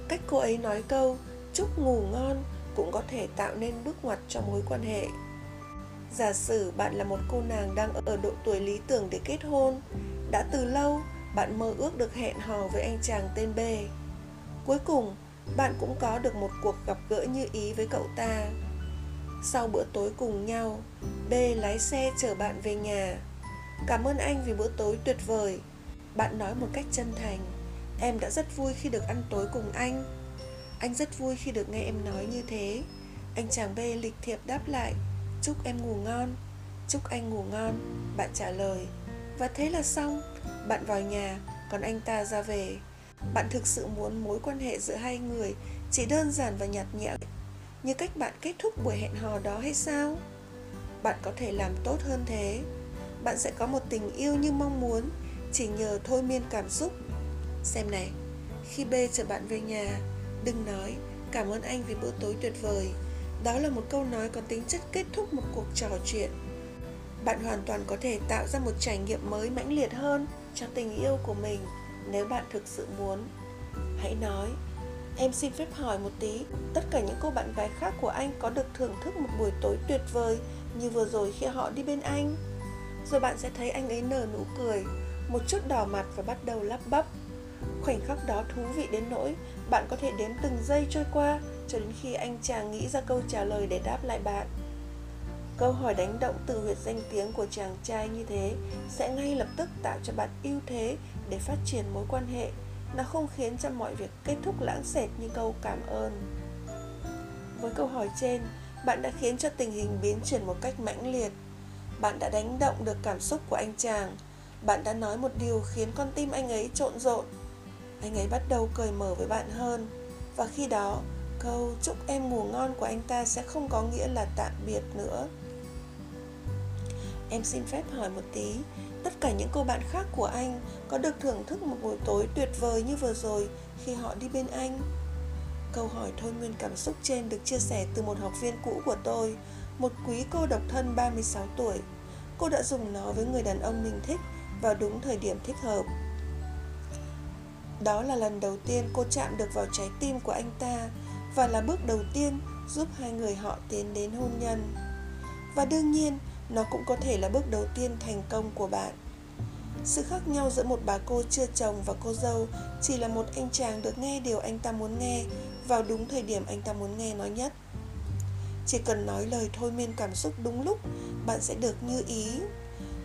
cách cô ấy nói câu chúc ngủ ngon cũng có thể tạo nên bước ngoặt cho mối quan hệ. Giả sử bạn là một cô nàng đang ở độ tuổi lý tưởng để kết hôn đã từ lâu, bạn mơ ước được hẹn hò với anh chàng tên b. Cuối cùng, bạn cũng có được một cuộc gặp gỡ như ý với cậu ta. Sau bữa tối cùng nhau, b lái xe chở bạn về nhà. Cảm ơn anh vì bữa tối tuyệt vời. Bạn nói một cách chân thành. Em đã rất vui khi được ăn tối cùng anh. Anh rất vui khi được nghe em nói như thế. Anh chàng b lịch thiệp đáp lại. Chúc em ngủ ngon. Chúc anh ngủ ngon, bạn trả lời và thế là xong. Bạn vào nhà, còn anh ta ra về. Bạn thực sự muốn mối quan hệ giữa hai người chỉ đơn giản và nhạt nhẽo như cách bạn kết thúc buổi hẹn hò đó hay sao? Bạn có thể làm tốt hơn thế. Bạn sẽ có một tình yêu như mong muốn, chỉ nhờ thôi miên cảm xúc. Xem này, khi b chở bạn về nhà, đừng nói cảm ơn anh vì bữa tối tuyệt vời. Đó là một câu nói có tính chất kết thúc một cuộc trò chuyện bạn hoàn toàn có thể tạo ra một trải nghiệm mới mãnh liệt hơn cho tình yêu của mình nếu bạn thực sự muốn. Hãy nói, em xin phép hỏi một tí, tất cả những cô bạn gái khác của anh có được thưởng thức một buổi tối tuyệt vời như vừa rồi khi họ đi bên anh? Rồi bạn sẽ thấy anh ấy nở nụ cười, một chút đỏ mặt và bắt đầu lắp bắp. Khoảnh khắc đó thú vị đến nỗi bạn có thể đếm từng giây trôi qua cho đến khi anh chàng nghĩ ra câu trả lời để đáp lại bạn câu hỏi đánh động từ huyệt danh tiếng của chàng trai như thế sẽ ngay lập tức tạo cho bạn ưu thế để phát triển mối quan hệ. Nó không khiến cho mọi việc kết thúc lãng xẹt như câu cảm ơn với câu hỏi trên, bạn đã khiến cho tình hình biến chuyển một cách mãnh liệt. Bạn đã đánh động được cảm xúc của anh chàng. Bạn đã nói một điều khiến con tim anh ấy trộn rộn. Anh ấy bắt đầu cởi mở với bạn hơn. Và khi đó, câu chúc em ngủ ngon của anh ta sẽ không có nghĩa là tạm biệt nữa em xin phép hỏi một tí. Tất cả những cô bạn khác của anh có được thưởng thức một buổi tối tuyệt vời như vừa rồi khi họ đi bên anh? Câu hỏi thôi nguyên cảm xúc trên được chia sẻ từ một học viên cũ của tôi một quý cô độc thân 36 tuổi. Cô đã dùng nó với người đàn ông mình thích vào đúng thời điểm thích hợp. Đó là lần đầu tiên cô chạm được vào trái tim của anh ta và là bước đầu tiên giúp hai người họ tiến đến hôn nhân. Và đương nhiên, nó cũng có thể là bước đầu tiên thành công của bạn. Sự khác nhau giữa một bà cô chưa chồng và cô dâu chỉ là một anh chàng được nghe điều anh ta muốn nghe vào đúng thời điểm anh ta muốn nghe nói nhất. Chỉ cần nói lời thôi miên cảm xúc đúng lúc, bạn sẽ được như ý.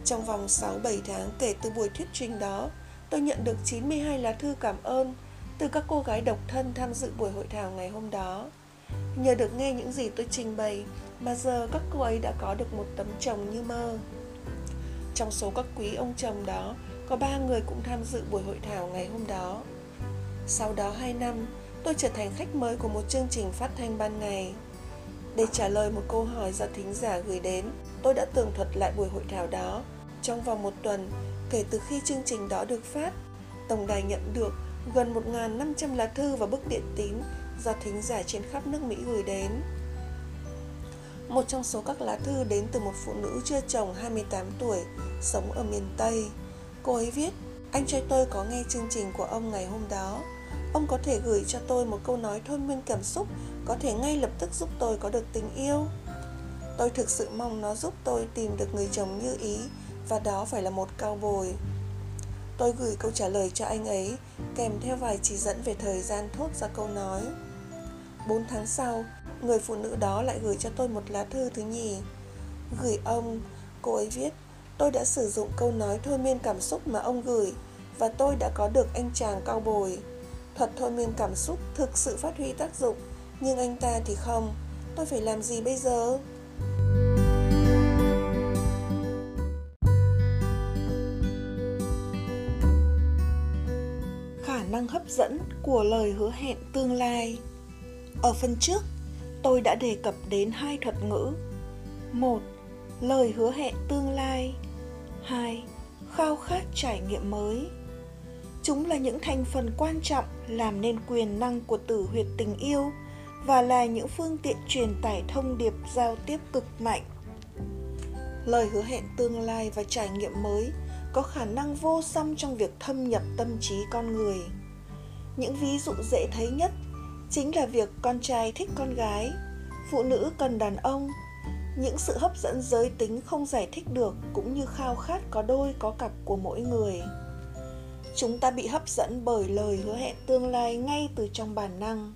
Trong vòng 6-7 tháng kể từ buổi thuyết trình đó, tôi nhận được 92 lá thư cảm ơn từ các cô gái độc thân tham dự buổi hội thảo ngày hôm đó. Nhờ được nghe những gì tôi trình bày mà giờ các cô ấy đã có được một tấm chồng như mơ. Trong số các quý ông chồng đó, có ba người cũng tham dự buổi hội thảo ngày hôm đó. Sau đó 2 năm, tôi trở thành khách mời của một chương trình phát thanh ban ngày. Để trả lời một câu hỏi do thính giả gửi đến, tôi đã tường thuật lại buổi hội thảo đó. Trong vòng một tuần, kể từ khi chương trình đó được phát, tổng đài nhận được gần 1.500 lá thư và bức điện tín do thính giả trên khắp nước Mỹ gửi đến. Một trong số các lá thư đến từ một phụ nữ chưa chồng 28 tuổi, sống ở miền Tây. Cô ấy viết, anh trai tôi có nghe chương trình của ông ngày hôm đó. Ông có thể gửi cho tôi một câu nói thôi miên cảm xúc, có thể ngay lập tức giúp tôi có được tình yêu. Tôi thực sự mong nó giúp tôi tìm được người chồng như ý và đó phải là một cao bồi. Tôi gửi câu trả lời cho anh ấy kèm theo vài chỉ dẫn về thời gian thốt ra câu nói. 4 tháng sau, người phụ nữ đó lại gửi cho tôi một lá thư thứ nhì. Gửi ông, cô ấy viết, tôi đã sử dụng câu nói thôi miên cảm xúc mà ông gửi và tôi đã có được anh chàng cao bồi. Thuật thôi miên cảm xúc thực sự phát huy tác dụng, nhưng anh ta thì không. tôi phải làm gì bây giờ khả năng hấp dẫn của lời hứa hẹn tương lai ở phần trước tôi đã đề cập đến hai thuật ngữ. Một, lời hứa hẹn tương lai. Hai, khao khát trải nghiệm mới. Chúng là những thành phần quan trọng làm nên quyền năng của tử huyệt tình yêu và là những phương tiện truyền tải thông điệp giao tiếp cực mạnh. Lời hứa hẹn tương lai và trải nghiệm mới có khả năng vô song trong việc thâm nhập tâm trí con người. Những ví dụ dễ thấy nhất chính là việc con trai thích con gái. Phụ nữ cần đàn ông. Những sự hấp dẫn giới tính không giải thích được cũng như khao khát có đôi có cặp của mỗi người. Chúng ta bị hấp dẫn bởi lời hứa hẹn tương lai ngay từ trong bản năng.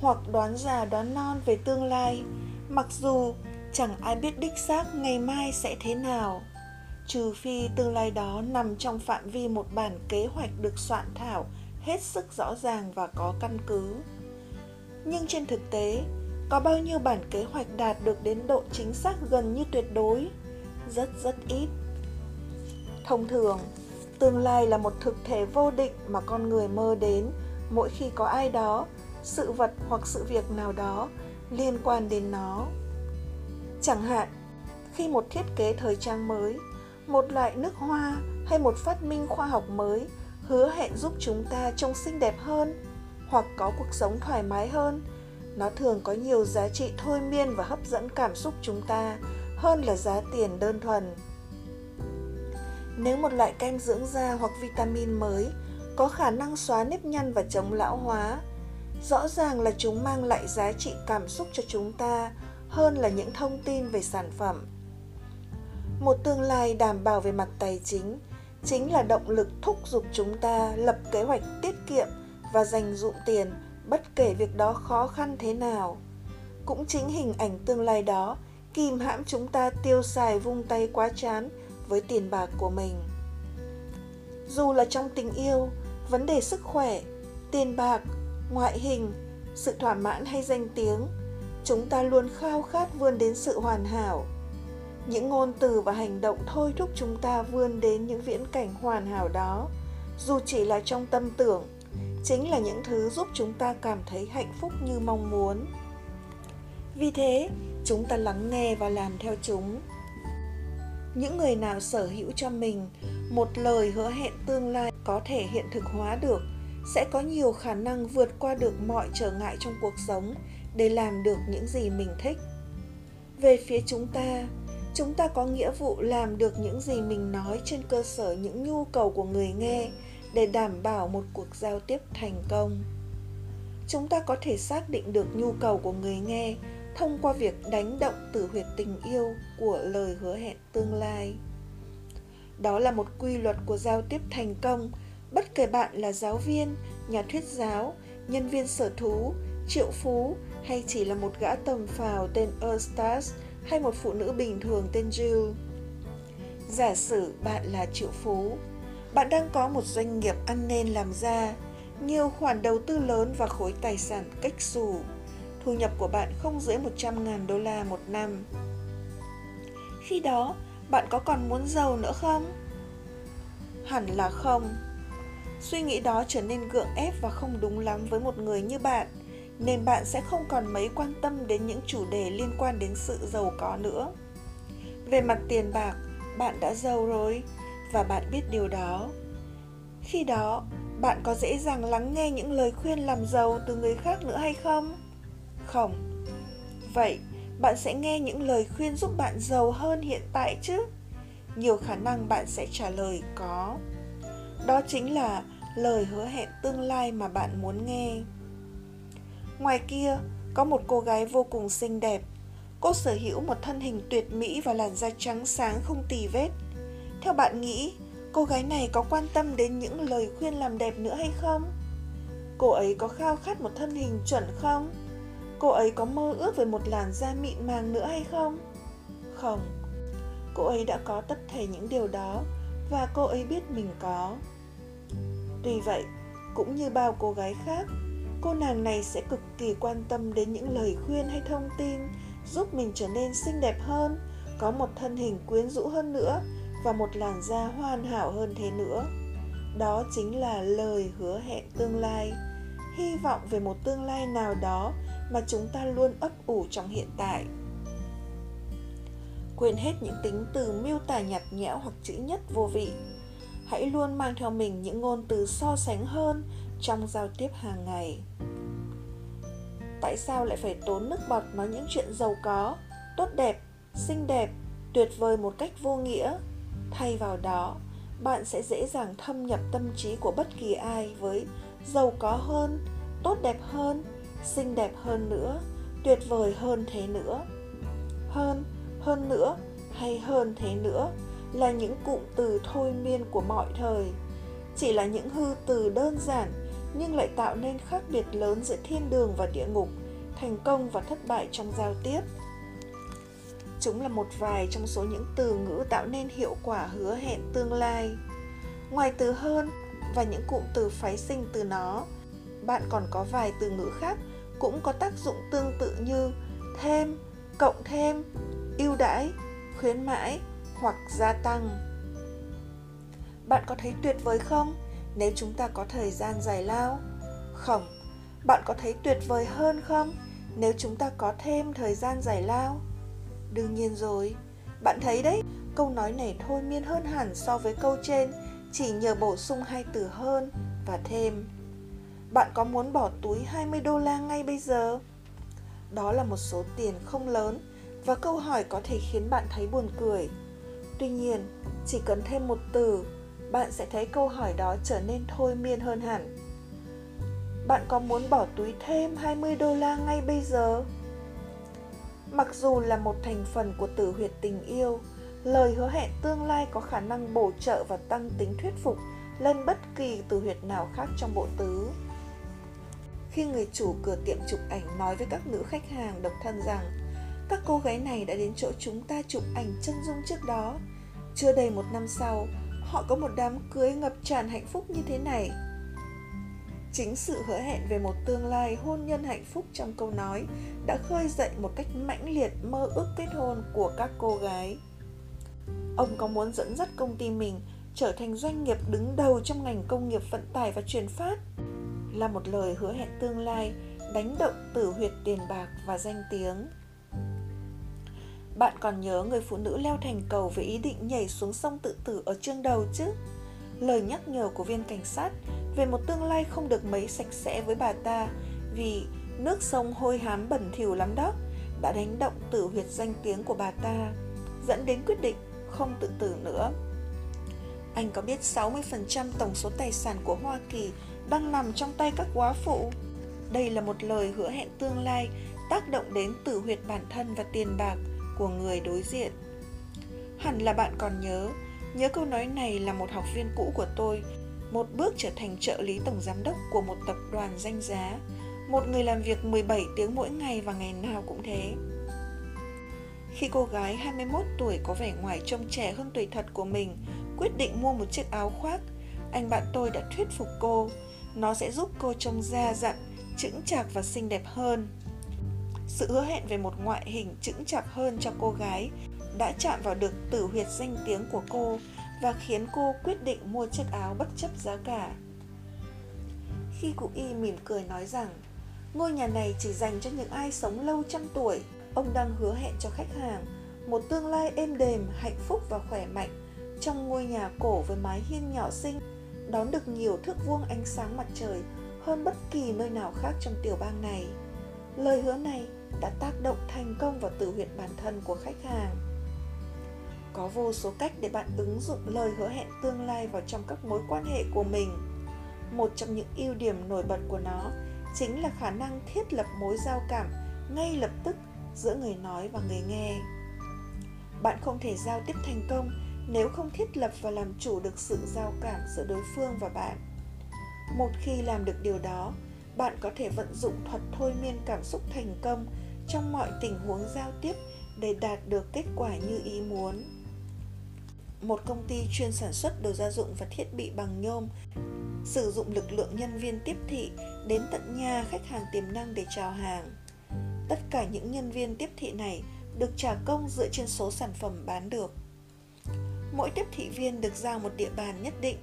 Hoặc đoán già đoán non về tương lai, mặc dù chẳng ai biết đích xác ngày mai sẽ thế nào, trừ phi tương lai đó nằm trong phạm vi một bản kế hoạch được soạn thảo hết sức rõ ràng và có căn cứ. Nhưng trên thực tế, có bao nhiêu bản kế hoạch đạt được đến độ chính xác gần như tuyệt đối? Rất rất ít. Thông thường, tương lai là một thực thể vô định mà con người mơ đến mỗi khi có ai đó, sự vật hoặc sự việc nào đó liên quan đến nó. Chẳng hạn, khi một thiết kế thời trang mới, một loại nước hoa hay một phát minh khoa học mới hứa hẹn giúp chúng ta trông xinh đẹp hơn hoặc có cuộc sống thoải mái hơn. Nó thường có nhiều giá trị thôi miên và hấp dẫn cảm xúc chúng ta hơn là giá tiền đơn thuần. Nếu một loại kem dưỡng da hoặc vitamin mới có khả năng xóa nếp nhăn và chống lão hóa, rõ ràng là chúng mang lại giá trị cảm xúc cho chúng ta hơn là những thông tin về sản phẩm. Một tương lai đảm bảo về mặt tài chính chính là động lực thúc giục chúng ta lập kế hoạch tiết kiệm và dành dụm tiền, bất kể việc đó khó khăn thế nào. Cũng chính hình ảnh tương lai đó, kìm hãm chúng ta tiêu xài vung tay quá chán với tiền bạc của mình. Dù là trong tình yêu, vấn đề sức khỏe, tiền bạc, ngoại hình, sự thỏa mãn hay danh tiếng, chúng ta luôn khao khát vươn đến sự hoàn hảo những ngôn từ và hành động thôi thúc chúng ta vươn đến những viễn cảnh hoàn hảo đó. Dù chỉ là trong tâm tưởng, chính là những thứ giúp chúng ta cảm thấy hạnh phúc như mong muốn. Vì thế, chúng ta lắng nghe và làm theo chúng. Những người nào sở hữu cho mình một lời hứa hẹn tương lai có thể hiện thực hóa được sẽ có nhiều khả năng vượt qua được mọi trở ngại trong cuộc sống để làm được những gì mình thích. Về phía chúng ta chúng ta có nghĩa vụ làm được những gì mình nói trên cơ sở những nhu cầu của người nghe để đảm bảo một cuộc giao tiếp thành công. Chúng ta có thể xác định được nhu cầu của người nghe thông qua việc đánh động từ huyệt tình yêu của lời hứa hẹn tương lai. Đó là một quy luật của giao tiếp thành công, bất kể bạn là giáo viên, nhà thuyết giáo, nhân viên sở thú, triệu phú hay chỉ là một gã tầm phào tên Eustace hay một phụ nữ bình thường tên Jill. Giả sử bạn là triệu phú, bạn đang có một doanh nghiệp ăn nên làm ra, nhiều khoản đầu tư lớn và khối tài sản cách xù. Thu nhập của bạn không dưới 100.000 đô la một năm. Khi đó, bạn có còn muốn giàu nữa không? Hẳn là không. Suy nghĩ đó trở nên gượng ép và không đúng lắm với một người như bạn, nên bạn sẽ không còn mấy quan tâm đến những chủ đề liên quan đến sự giàu có nữa. Về mặt tiền bạc, bạn đã giàu rồi, và bạn biết điều đó. Khi đó bạn có dễ dàng lắng nghe những lời khuyên làm giàu từ người khác nữa hay không? Không. Vậy bạn sẽ nghe những lời khuyên giúp bạn giàu hơn hiện tại chứ? Nhiều khả năng bạn sẽ trả lời có. Đó chính là lời hứa hẹn tương lai mà bạn muốn nghe ngoài kia có một cô gái vô cùng xinh đẹp cô sở hữu một thân hình tuyệt mỹ và làn da trắng sáng không tì vết theo bạn nghĩ, cô gái này có quan tâm đến những lời khuyên làm đẹp nữa hay không? Cô ấy có khao khát một thân hình chuẩn không? Cô ấy có mơ ước về một làn da mịn màng nữa hay không? Không. Cô ấy đã có tất thể những điều đó và cô ấy biết mình có. Tuy vậy, cũng như bao cô gái khác, cô nàng này sẽ cực kỳ quan tâm đến những lời khuyên hay thông tin, giúp mình trở nên xinh đẹp hơn, có một thân hình quyến rũ hơn nữa và một làn da hoàn hảo hơn thế nữa. Đó chính là lời hứa hẹn tương lai. Hy vọng về một tương lai nào đó mà chúng ta luôn ấp ủ trong hiện tại. Quên hết những tính từ miêu tả nhạt nhẽo hoặc chữ nhất vô vị. Hãy luôn mang theo mình những ngôn từ so sánh hơn trong giao tiếp hàng ngày. Tại sao lại phải tốn nước bọt nói những chuyện giàu có, tốt đẹp, xinh đẹp, tuyệt vời một cách vô nghĩa? Thay vào đó, bạn sẽ dễ dàng thâm nhập tâm trí của bất kỳ ai với giàu có hơn, tốt đẹp hơn, xinh đẹp hơn nữa, tuyệt vời hơn thế nữa. Hơn hơn nữa, hay hơn thế nữa là những cụm từ thôi miên của mọi thời. Chỉ là những hư từ đơn giản nhưng lại tạo nên khác biệt lớn giữa thiên đường và địa ngục, thành công và thất bại trong giao tiếp. Chúng là một vài trong số những từ ngữ tạo nên hiệu quả hứa hẹn tương lai. Ngoài từ hơn và những cụm từ phái sinh từ nó, bạn còn có vài từ ngữ khác cũng có tác dụng tương tự như thêm, cộng thêm, ưu đãi, khuyến mãi hoặc gia tăng. Bạn có thấy tuyệt vời không? Nếu chúng ta có thời gian dài lao? Không. Bạn có thấy tuyệt vời hơn không? Nếu chúng ta có thêm thời gian giải lao? Đương nhiên rồi. Bạn thấy đấy câu nói này thôi miên hơn hẳn so với câu trên chỉ nhờ bổ sung hai từ hơn và thêm. Bạn có muốn bỏ túi 20 đô la ngay bây giờ? Đó là một số tiền không lớn và câu hỏi có thể khiến bạn thấy buồn cười. Tuy nhiên, chỉ cần thêm một từ, bạn sẽ thấy câu hỏi đó trở nên thôi miên hơn hẳn. Bạn có muốn bỏ túi thêm 20 đô la ngay bây giờ? Mặc dù là một thành phần của tử huyệt tình yêu, lời hứa hẹn tương lai có khả năng bổ trợ và tăng tính thuyết phục lên bất kỳ tử huyệt nào khác trong bộ tứ. Khi người chủ cửa tiệm chụp ảnh nói với các nữ khách hàng độc thân rằng các cô gái này đã đến chỗ chúng ta chụp ảnh chân dung trước đó. Chưa đầy một năm sau, họ có một đám cưới ngập tràn hạnh phúc như thế này. Chính sự hứa hẹn về một tương lai hôn nhân hạnh phúc trong câu nói đã khơi dậy một cách mãnh liệt mơ ước kết hôn của các cô gái. Ông có muốn dẫn dắt công ty mình trở thành doanh nghiệp đứng đầu trong ngành công nghiệp vận tải và chuyển phát là một lời hứa hẹn tương lai, đánh động tử huyệt tiền bạc và danh tiếng. Bạn còn nhớ người phụ nữ leo thành cầu với ý định nhảy xuống sông tự tử ở chương đầu chứ? Lời nhắc nhở của viên cảnh sát về một tương lai không được mấy sạch sẽ với bà ta vì nước sông hôi hám bẩn thỉu lắm đó đã đánh động tử huyệt danh tiếng của bà ta, dẫn đến quyết định không tự tử nữa. Anh có biết 60% tổng số tài sản của Hoa Kỳ đang nằm trong tay các quá phụ? Đây là một lời hứa hẹn tương lai tác động đến tử huyệt bản thân và tiền bạc của người đối diện. Hẳn là bạn còn nhớ, nhớ câu nói này là một học viên cũ của tôi, một bước trở thành trợ lý tổng giám đốc của một tập đoàn danh giá, một người làm việc 17 tiếng mỗi ngày và ngày nào cũng thế. Khi cô gái 21 tuổi có vẻ ngoài trông trẻ hơn tuổi thật của mình, quyết định mua một chiếc áo khoác, anh bạn tôi đã thuyết phục cô, nó sẽ giúp cô trông da dặn, chững chạc và xinh đẹp hơn. Sự hứa hẹn về một ngoại hình chững chạc hơn cho cô gái đã chạm vào được tử huyệt danh tiếng của cô và khiến cô quyết định mua chiếc áo bất chấp giá cả. Khi cụ y mỉm cười nói rằng ngôi nhà này chỉ dành cho những ai sống lâu trăm tuổi, ông đang hứa hẹn cho khách hàng một tương lai êm đềm, hạnh phúc và khỏe mạnh trong ngôi nhà cổ với mái hiên nhỏ xinh, đón được nhiều thước vuông ánh sáng mặt trời hơn bất kỳ nơi nào khác trong tiểu bang này. Lời hứa này đã tác động thành công vào tự nguyện bản thân của khách hàng. Có vô số cách để bạn ứng dụng lời hứa hẹn tương lai vào trong các mối quan hệ của mình. Một trong những ưu điểm nổi bật của nó chính là khả năng thiết lập mối giao cảm ngay lập tức giữa người nói và người nghe. Bạn không thể giao tiếp thành công nếu không thiết lập và làm chủ được sự giao cảm giữa đối phương và bạn. Một khi làm được điều đó, bạn có thể vận dụng thuật thôi miên cảm xúc thành công trong mọi tình huống giao tiếp để đạt được kết quả như ý muốn một công ty chuyên sản xuất đồ gia dụng và thiết bị bằng nhôm, sử dụng lực lượng nhân viên tiếp thị đến tận nhà khách hàng tiềm năng để chào hàng. Tất cả những nhân viên tiếp thị này được trả công dựa trên số sản phẩm bán được. Mỗi tiếp thị viên được giao một địa bàn nhất định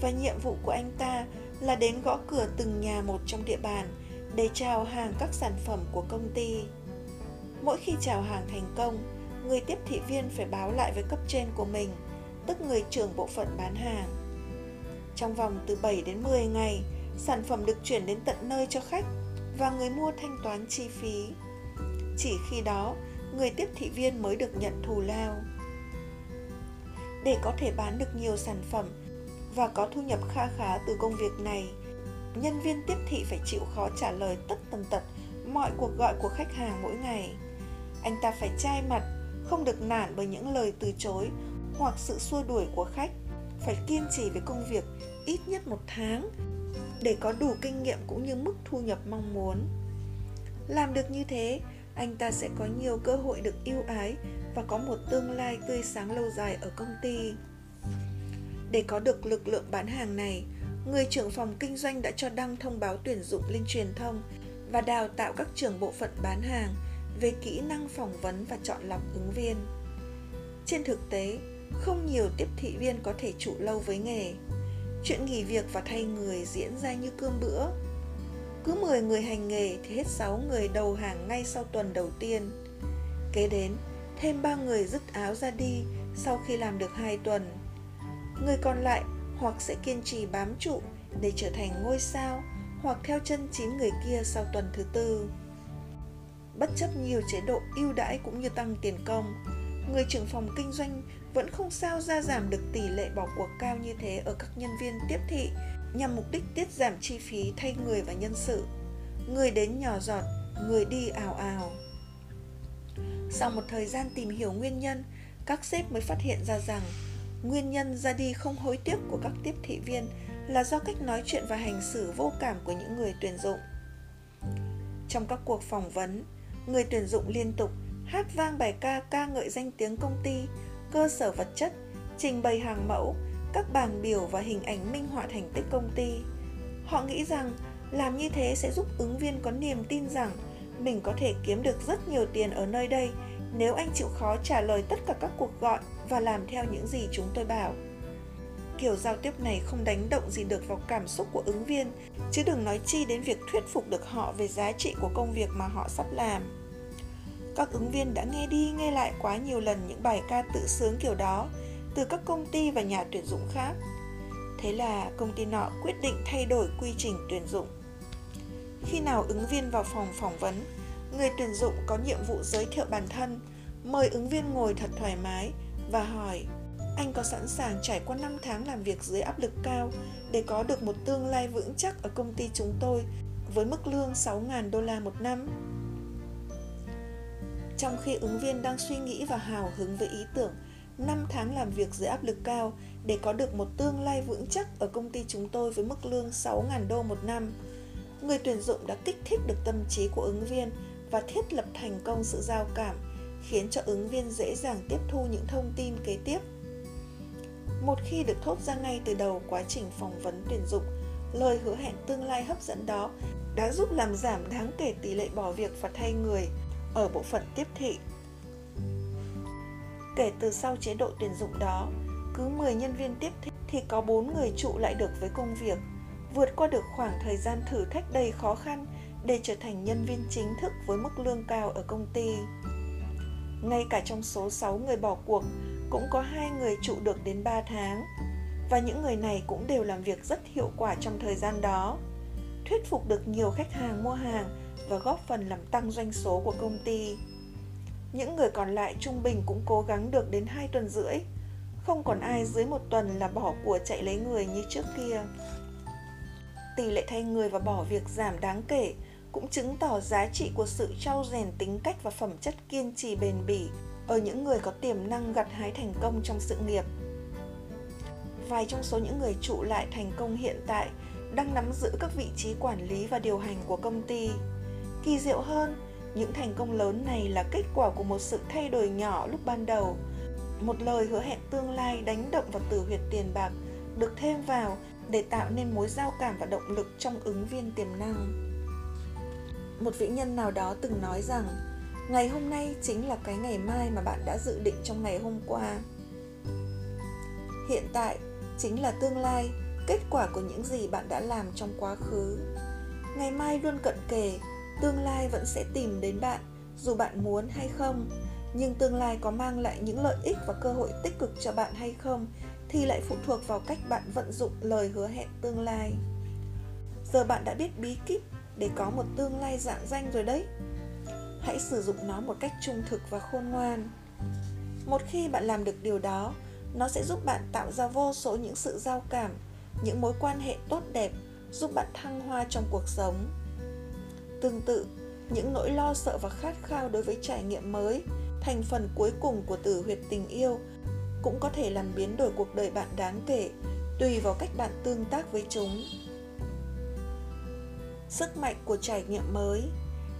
và nhiệm vụ của anh ta là đến gõ cửa từng nhà một trong địa bàn để chào hàng các sản phẩm của công ty. Mỗi khi chào hàng thành công, người tiếp thị viên phải báo lại với cấp trên của mình, tức người trưởng bộ phận bán hàng. Trong vòng từ 7 đến 10 ngày, sản phẩm được chuyển đến tận nơi cho khách và người mua thanh toán chi phí. Chỉ khi đó, người tiếp thị viên mới được nhận thù lao. Để có thể bán được nhiều sản phẩm và có thu nhập kha khá từ công việc này, nhân viên tiếp thị phải chịu khó trả lời tất tần tật mọi cuộc gọi của khách hàng mỗi ngày. Anh ta phải chai mặt, không được nản bởi những lời từ chối hoặc sự xua đuổi của khách, phải kiên trì với công việc ít nhất một tháng để có đủ kinh nghiệm cũng như mức thu nhập mong muốn. Làm được như thế, anh ta sẽ có nhiều cơ hội được yêu ái và có một tương lai tươi sáng lâu dài ở công ty. Để có được lực lượng bán hàng này, người trưởng phòng kinh doanh đã cho đăng thông báo tuyển dụng lên truyền thông và đào tạo các trưởng bộ phận bán hàng về kỹ năng phỏng vấn và chọn lọc ứng viên. Trên thực tế, không nhiều tiếp thị viên có thể trụ lâu với nghề. Chuyện nghỉ việc và thay người diễn ra như cơm bữa. Cứ 10 người hành nghề thì hết 6 người đầu hàng ngay sau tuần đầu tiên. Kế đến, thêm 3 người dứt áo ra đi sau khi làm được 2 tuần. Người còn lại hoặc sẽ kiên trì bám trụ để trở thành ngôi sao hoặc theo chân chín người kia sau tuần thứ tư. Bất chấp nhiều chế độ ưu đãi cũng như tăng tiền công, người trưởng phòng kinh doanh vẫn không sao ra giảm được tỷ lệ bỏ cuộc cao như thế ở các nhân viên tiếp thị nhằm mục đích tiết giảm chi phí thay người và nhân sự. Người đến nhỏ giọt, người đi ào ào. Sau một thời gian tìm hiểu nguyên nhân, các sếp mới phát hiện ra rằng nguyên nhân ra đi không hối tiếc của các tiếp thị viên là do cách nói chuyện và hành xử vô cảm của những người tuyển dụng. Trong các cuộc phỏng vấn, người tuyển dụng liên tục hát vang bài ca ca ngợi danh tiếng công ty, cơ sở vật chất, trình bày hàng mẫu, các bảng biểu và hình ảnh minh họa thành tích công ty. Họ nghĩ rằng làm như thế sẽ giúp ứng viên có niềm tin rằng mình có thể kiếm được rất nhiều tiền ở nơi đây nếu anh chịu khó trả lời tất cả các cuộc gọi và làm theo những gì chúng tôi bảo. Kiểu giao tiếp này không đánh động gì được vào cảm xúc của ứng viên, chứ đừng nói chi đến việc thuyết phục được họ về giá trị của công việc mà họ sắp làm. Các ứng viên đã nghe đi nghe lại quá nhiều lần những bài ca tự sướng kiểu đó từ các công ty và nhà tuyển dụng khác. Thế là công ty nọ quyết định thay đổi quy trình tuyển dụng. Khi nào ứng viên vào phòng phỏng vấn, người tuyển dụng có nhiệm vụ giới thiệu bản thân, mời ứng viên ngồi thật thoải mái và hỏi anh có sẵn sàng trải qua 5 tháng làm việc dưới áp lực cao để có được một tương lai vững chắc ở công ty chúng tôi với mức lương 6.000 đô la một năm? Trong khi ứng viên đang suy nghĩ và hào hứng với ý tưởng 5 tháng làm việc dưới áp lực cao để có được một tương lai vững chắc ở công ty chúng tôi với mức lương 6.000 đô một năm, người tuyển dụng đã kích thích được tâm trí của ứng viên và thiết lập thành công sự giao cảm, khiến cho ứng viên dễ dàng tiếp thu những thông tin kế tiếp. Một khi được thốt ra ngay từ đầu quá trình phỏng vấn tuyển dụng, lời hứa hẹn tương lai hấp dẫn đó đã giúp làm giảm đáng kể tỷ lệ bỏ việc và thay người ở bộ phận tiếp thị. Kể từ sau chế độ tuyển dụng đó, cứ 10 nhân viên tiếp thị thì có 4 người trụ lại được với công việc, vượt qua được khoảng thời gian thử thách đầy khó khăn để trở thành nhân viên chính thức với mức lương cao ở công ty. Ngay cả trong số 6 người bỏ cuộc, cũng có hai người trụ được đến 3 tháng. Và những người này cũng đều làm việc rất hiệu quả trong thời gian đó, thuyết phục được nhiều khách hàng mua hàng và góp phần làm tăng doanh số của công ty. Những người còn lại trung bình cũng cố gắng được đến 2 tuần rưỡi. Không còn ai dưới một tuần là bỏ của chạy lấy người như trước kia. Tỷ lệ thay người và bỏ việc giảm đáng kể cũng chứng tỏ giá trị của sự trau rèn tính cách và phẩm chất kiên trì bền bỉ ở những người có tiềm năng gặt hái thành công trong sự nghiệp. Vài trong số những người trụ lại thành công hiện tại đang nắm giữ các vị trí quản lý và điều hành của công ty. Kỳ diệu hơn, những thành công lớn này là kết quả của một sự thay đổi nhỏ lúc ban đầu một lời hứa hẹn tương lai đánh động vào từ huyệt tiền bạc được thêm vào để tạo nên mối giao cảm và động lực trong ứng viên tiềm năng một vĩ nhân nào đó từng nói rằng, ngày hôm nay chính là cái ngày mai mà bạn đã dự định trong ngày hôm qua. Hiện tại, chính là tương lai, kết quả của những gì bạn đã làm trong quá khứ. Ngày mai luôn cận kề, tương lai vẫn sẽ tìm đến bạn, dù bạn muốn hay không. Nhưng tương lai có mang lại những lợi ích và cơ hội tích cực cho bạn hay không thì lại phụ thuộc vào cách bạn vận dụng lời hứa hẹn tương lai. Giờ bạn đã biết bí kíp để có một tương lai dạng danh rồi đấy. Hãy sử dụng nó một cách trung thực và khôn ngoan. Một khi bạn làm được điều đó, nó sẽ giúp bạn tạo ra vô số những sự giao cảm, những mối quan hệ tốt đẹp, giúp bạn thăng hoa trong cuộc sống. Tương tự, những nỗi lo sợ và khát khao đối với trải nghiệm mới, thành phần cuối cùng của tử huyệt tình yêu, cũng có thể làm biến đổi cuộc đời bạn đáng kể, tùy vào cách bạn tương tác với chúng sức mạnh của trải nghiệm mới.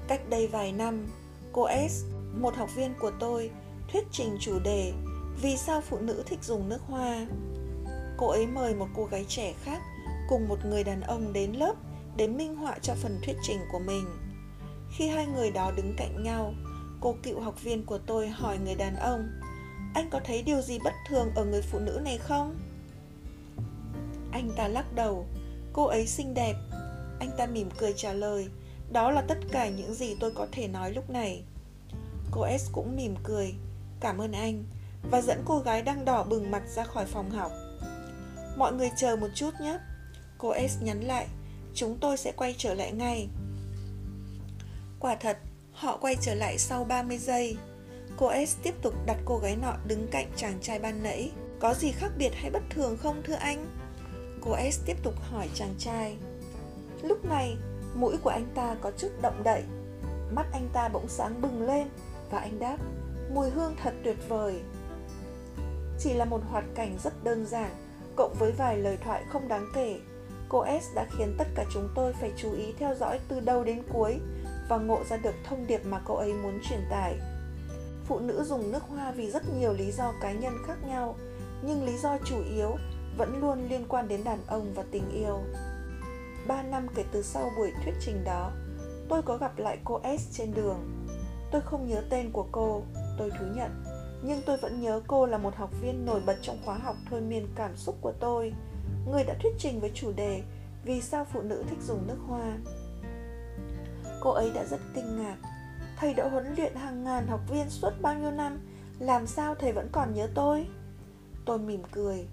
Cách đây vài năm, cô s, một học viên của tôi, thuyết trình chủ đề vì sao phụ nữ thích dùng nước hoa? Cô ấy mời một cô gái trẻ khác cùng một người đàn ông đến lớp để minh họa cho phần thuyết trình của mình. Khi hai người đó đứng cạnh nhau, cô cựu học viên của tôi hỏi người đàn ông, anh có thấy điều gì bất thường ở người phụ nữ này không? Anh ta lắc đầu, cô ấy xinh đẹp anh ta mỉm cười trả lời, đó là tất cả những gì tôi có thể nói lúc này. Cô s cũng mỉm cười, cảm ơn anh. Và dẫn cô gái đang đỏ bừng mặt ra khỏi phòng học. Mọi người chờ một chút nhé. Cô s nhắn lại, chúng tôi sẽ quay trở lại ngay. Quả thật, họ quay trở lại sau 30 giây. Cô s tiếp tục đặt cô gái nọ đứng cạnh chàng trai ban nãy. Có gì khác biệt hay bất thường không thưa anh? Cô s tiếp tục hỏi chàng trai lúc này, mũi của anh ta có chút động đậy. Mắt anh ta bỗng sáng bừng lên và anh đáp, mùi hương thật tuyệt vời. Chỉ là một hoạt cảnh rất đơn giản, cộng với vài lời thoại không đáng kể, cô s đã khiến tất cả chúng tôi phải chú ý theo dõi từ đầu đến cuối và ngộ ra được thông điệp mà cô ấy muốn truyền tải. Phụ nữ dùng nước hoa vì rất nhiều lý do cá nhân khác nhau, nhưng lý do chủ yếu vẫn luôn liên quan đến đàn ông và tình yêu. 3 năm kể từ sau buổi thuyết trình đó, tôi có gặp lại cô S trên đường. Tôi không nhớ tên của cô, tôi thú nhận, nhưng tôi vẫn nhớ cô là một học viên nổi bật trong khóa học thôi miên cảm xúc của tôi, người đã thuyết trình với chủ đề vì sao phụ nữ thích dùng nước hoa. Cô ấy đã rất kinh ngạc, thầy đã huấn luyện hàng ngàn học viên suốt bao nhiêu năm, làm sao thầy vẫn còn nhớ tôi? Tôi mỉm cười,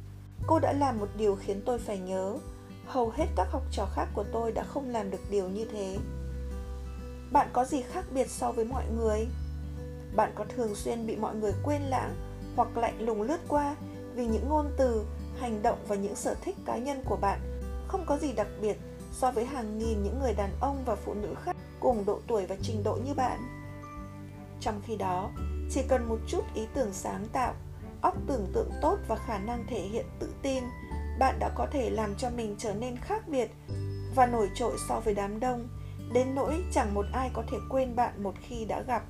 cô đã làm một điều khiến tôi phải nhớ hầu hết các học trò khác của tôi đã không làm được điều như thế. Bạn có gì khác biệt so với mọi người? Bạn có thường xuyên bị mọi người quên lãng hoặc lạnh lùng lướt qua vì những ngôn từ, hành động và những sở thích cá nhân của bạn không có gì đặc biệt so với hàng nghìn những người đàn ông và phụ nữ khác cùng độ tuổi và trình độ như bạn. Trong khi đó, chỉ cần một chút ý tưởng sáng tạo, óc tưởng tượng tốt và khả năng thể hiện tự tin bạn đã có thể làm cho mình trở nên khác biệt và nổi trội so với đám đông, đến nỗi chẳng một ai có thể quên bạn một khi đã gặp.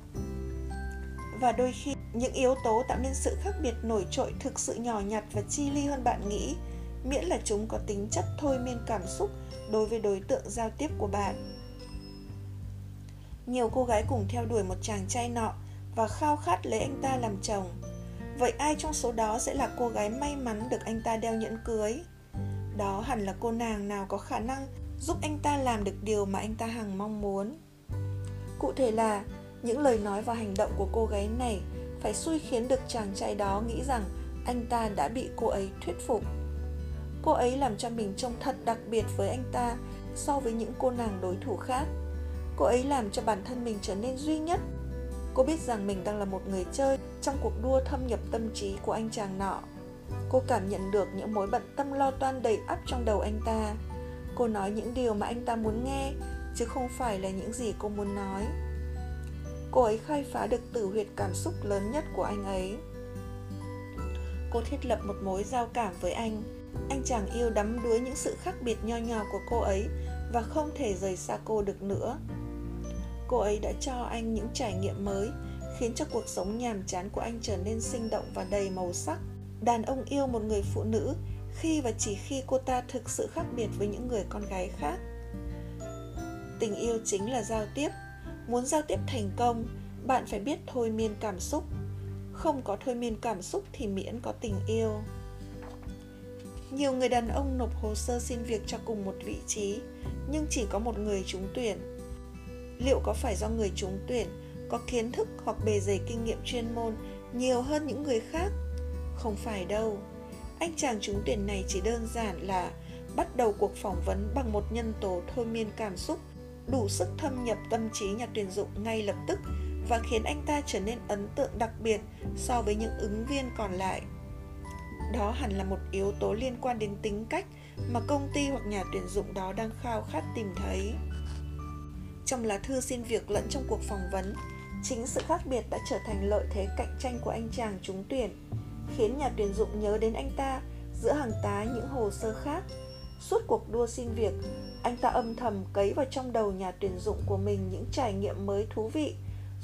Và đôi khi, những yếu tố tạo nên sự khác biệt nổi trội thực sự nhỏ nhặt và chi ly hơn bạn nghĩ, miễn là chúng có tính chất thôi miên cảm xúc đối với đối tượng giao tiếp của bạn. Nhiều cô gái cùng theo đuổi một chàng trai nọ và khao khát lấy anh ta làm chồng vậy ai trong số đó sẽ là cô gái may mắn được anh ta đeo nhẫn cưới? Đó hẳn là cô nàng nào có khả năng giúp anh ta làm được điều mà anh ta hằng mong muốn. Cụ thể là, những lời nói và hành động của cô gái này phải xui khiến được chàng trai đó nghĩ rằng anh ta đã bị cô ấy thuyết phục. Cô ấy làm cho mình trông thật đặc biệt với anh ta so với những cô nàng đối thủ khác. Cô ấy làm cho bản thân mình trở nên duy nhất cô biết rằng mình đang là một người chơi trong cuộc đua thâm nhập tâm trí của anh chàng nọ. Cô cảm nhận được những mối bận tâm lo toan đầy ắp trong đầu anh ta. Cô nói những điều mà anh ta muốn nghe, chứ không phải là những gì cô muốn nói. Cô ấy khai phá được tử huyệt cảm xúc lớn nhất của anh ấy. Cô thiết lập một mối giao cảm với anh. Anh chàng yêu đắm đuối những sự khác biệt nho nhỏ của cô ấy và không thể rời xa cô được nữa cô ấy đã cho anh những trải nghiệm mới khiến cho cuộc sống nhàm chán của anh trở nên sinh động và đầy màu sắc. Đàn ông yêu một người phụ nữ khi và chỉ khi cô ta thực sự khác biệt với những người con gái khác. Tình yêu chính là giao tiếp. Muốn giao tiếp thành công, bạn phải biết thôi miên cảm xúc. Không có thôi miên cảm xúc thì miễn có tình yêu. Nhiều người đàn ông nộp hồ sơ xin việc cho cùng một vị trí, nhưng chỉ có một người trúng tuyển. Liệu có phải do người trúng tuyển có kiến thức hoặc bề dày kinh nghiệm chuyên môn nhiều hơn những người khác? Không phải đâu. Anh chàng trúng tuyển này chỉ đơn giản là bắt đầu cuộc phỏng vấn bằng một nhân tố thôi miên cảm xúc, đủ sức thâm nhập tâm trí nhà tuyển dụng ngay lập tức và khiến anh ta trở nên ấn tượng đặc biệt so với những ứng viên còn lại. Đó hẳn là một yếu tố liên quan đến tính cách mà công ty hoặc nhà tuyển dụng đó đang khao khát tìm thấy. Trong lá thư xin việc lẫn trong cuộc phỏng vấn, chính sự khác biệt đã trở thành lợi thế cạnh tranh của anh chàng trúng tuyển, khiến nhà tuyển dụng nhớ đến anh ta giữa hàng tá những hồ sơ khác. Suốt cuộc đua xin việc, anh ta âm thầm cấy vào trong đầu nhà tuyển dụng của mình những trải nghiệm mới thú vị,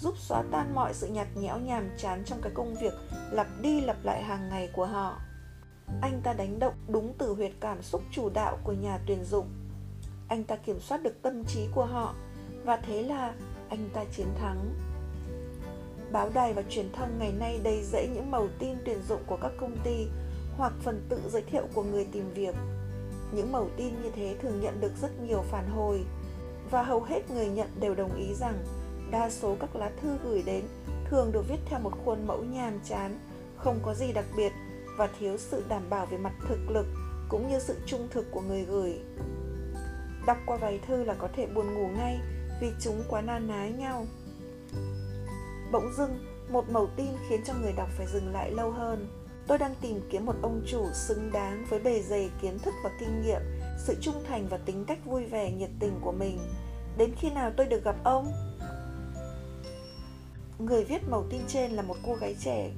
giúp xóa tan mọi sự nhạt nhẽo nhàm chán trong cái công việc lặp đi lặp lại hàng ngày của họ. Anh ta đánh động đúng từ huyệt cảm xúc chủ đạo của nhà tuyển dụng. Anh ta kiểm soát được tâm trí của họ và thế là anh ta chiến thắng. Báo đài và truyền thông ngày nay đầy rẫy những màu tin tuyển dụng của các công ty hoặc phần tự giới thiệu của người tìm việc. Những màu tin như thế thường nhận được rất nhiều phản hồi và hầu hết người nhận đều đồng ý rằng đa số các lá thư gửi đến thường được viết theo một khuôn mẫu nhàm chán, không có gì đặc biệt và thiếu sự đảm bảo về mặt thực lực cũng như sự trung thực của người gửi. Đọc qua vài thư là có thể buồn ngủ ngay vì chúng quá na ná nhau. Bỗng dưng, một mẩu tin khiến cho người đọc phải dừng lại lâu hơn. Tôi đang tìm kiếm một ông chủ xứng đáng với bề dày kiến thức và kinh nghiệm, sự trung thành và tính cách vui vẻ nhiệt tình của mình. Đến khi nào tôi được gặp ông? Người viết mẩu tin trên là một cô gái trẻ.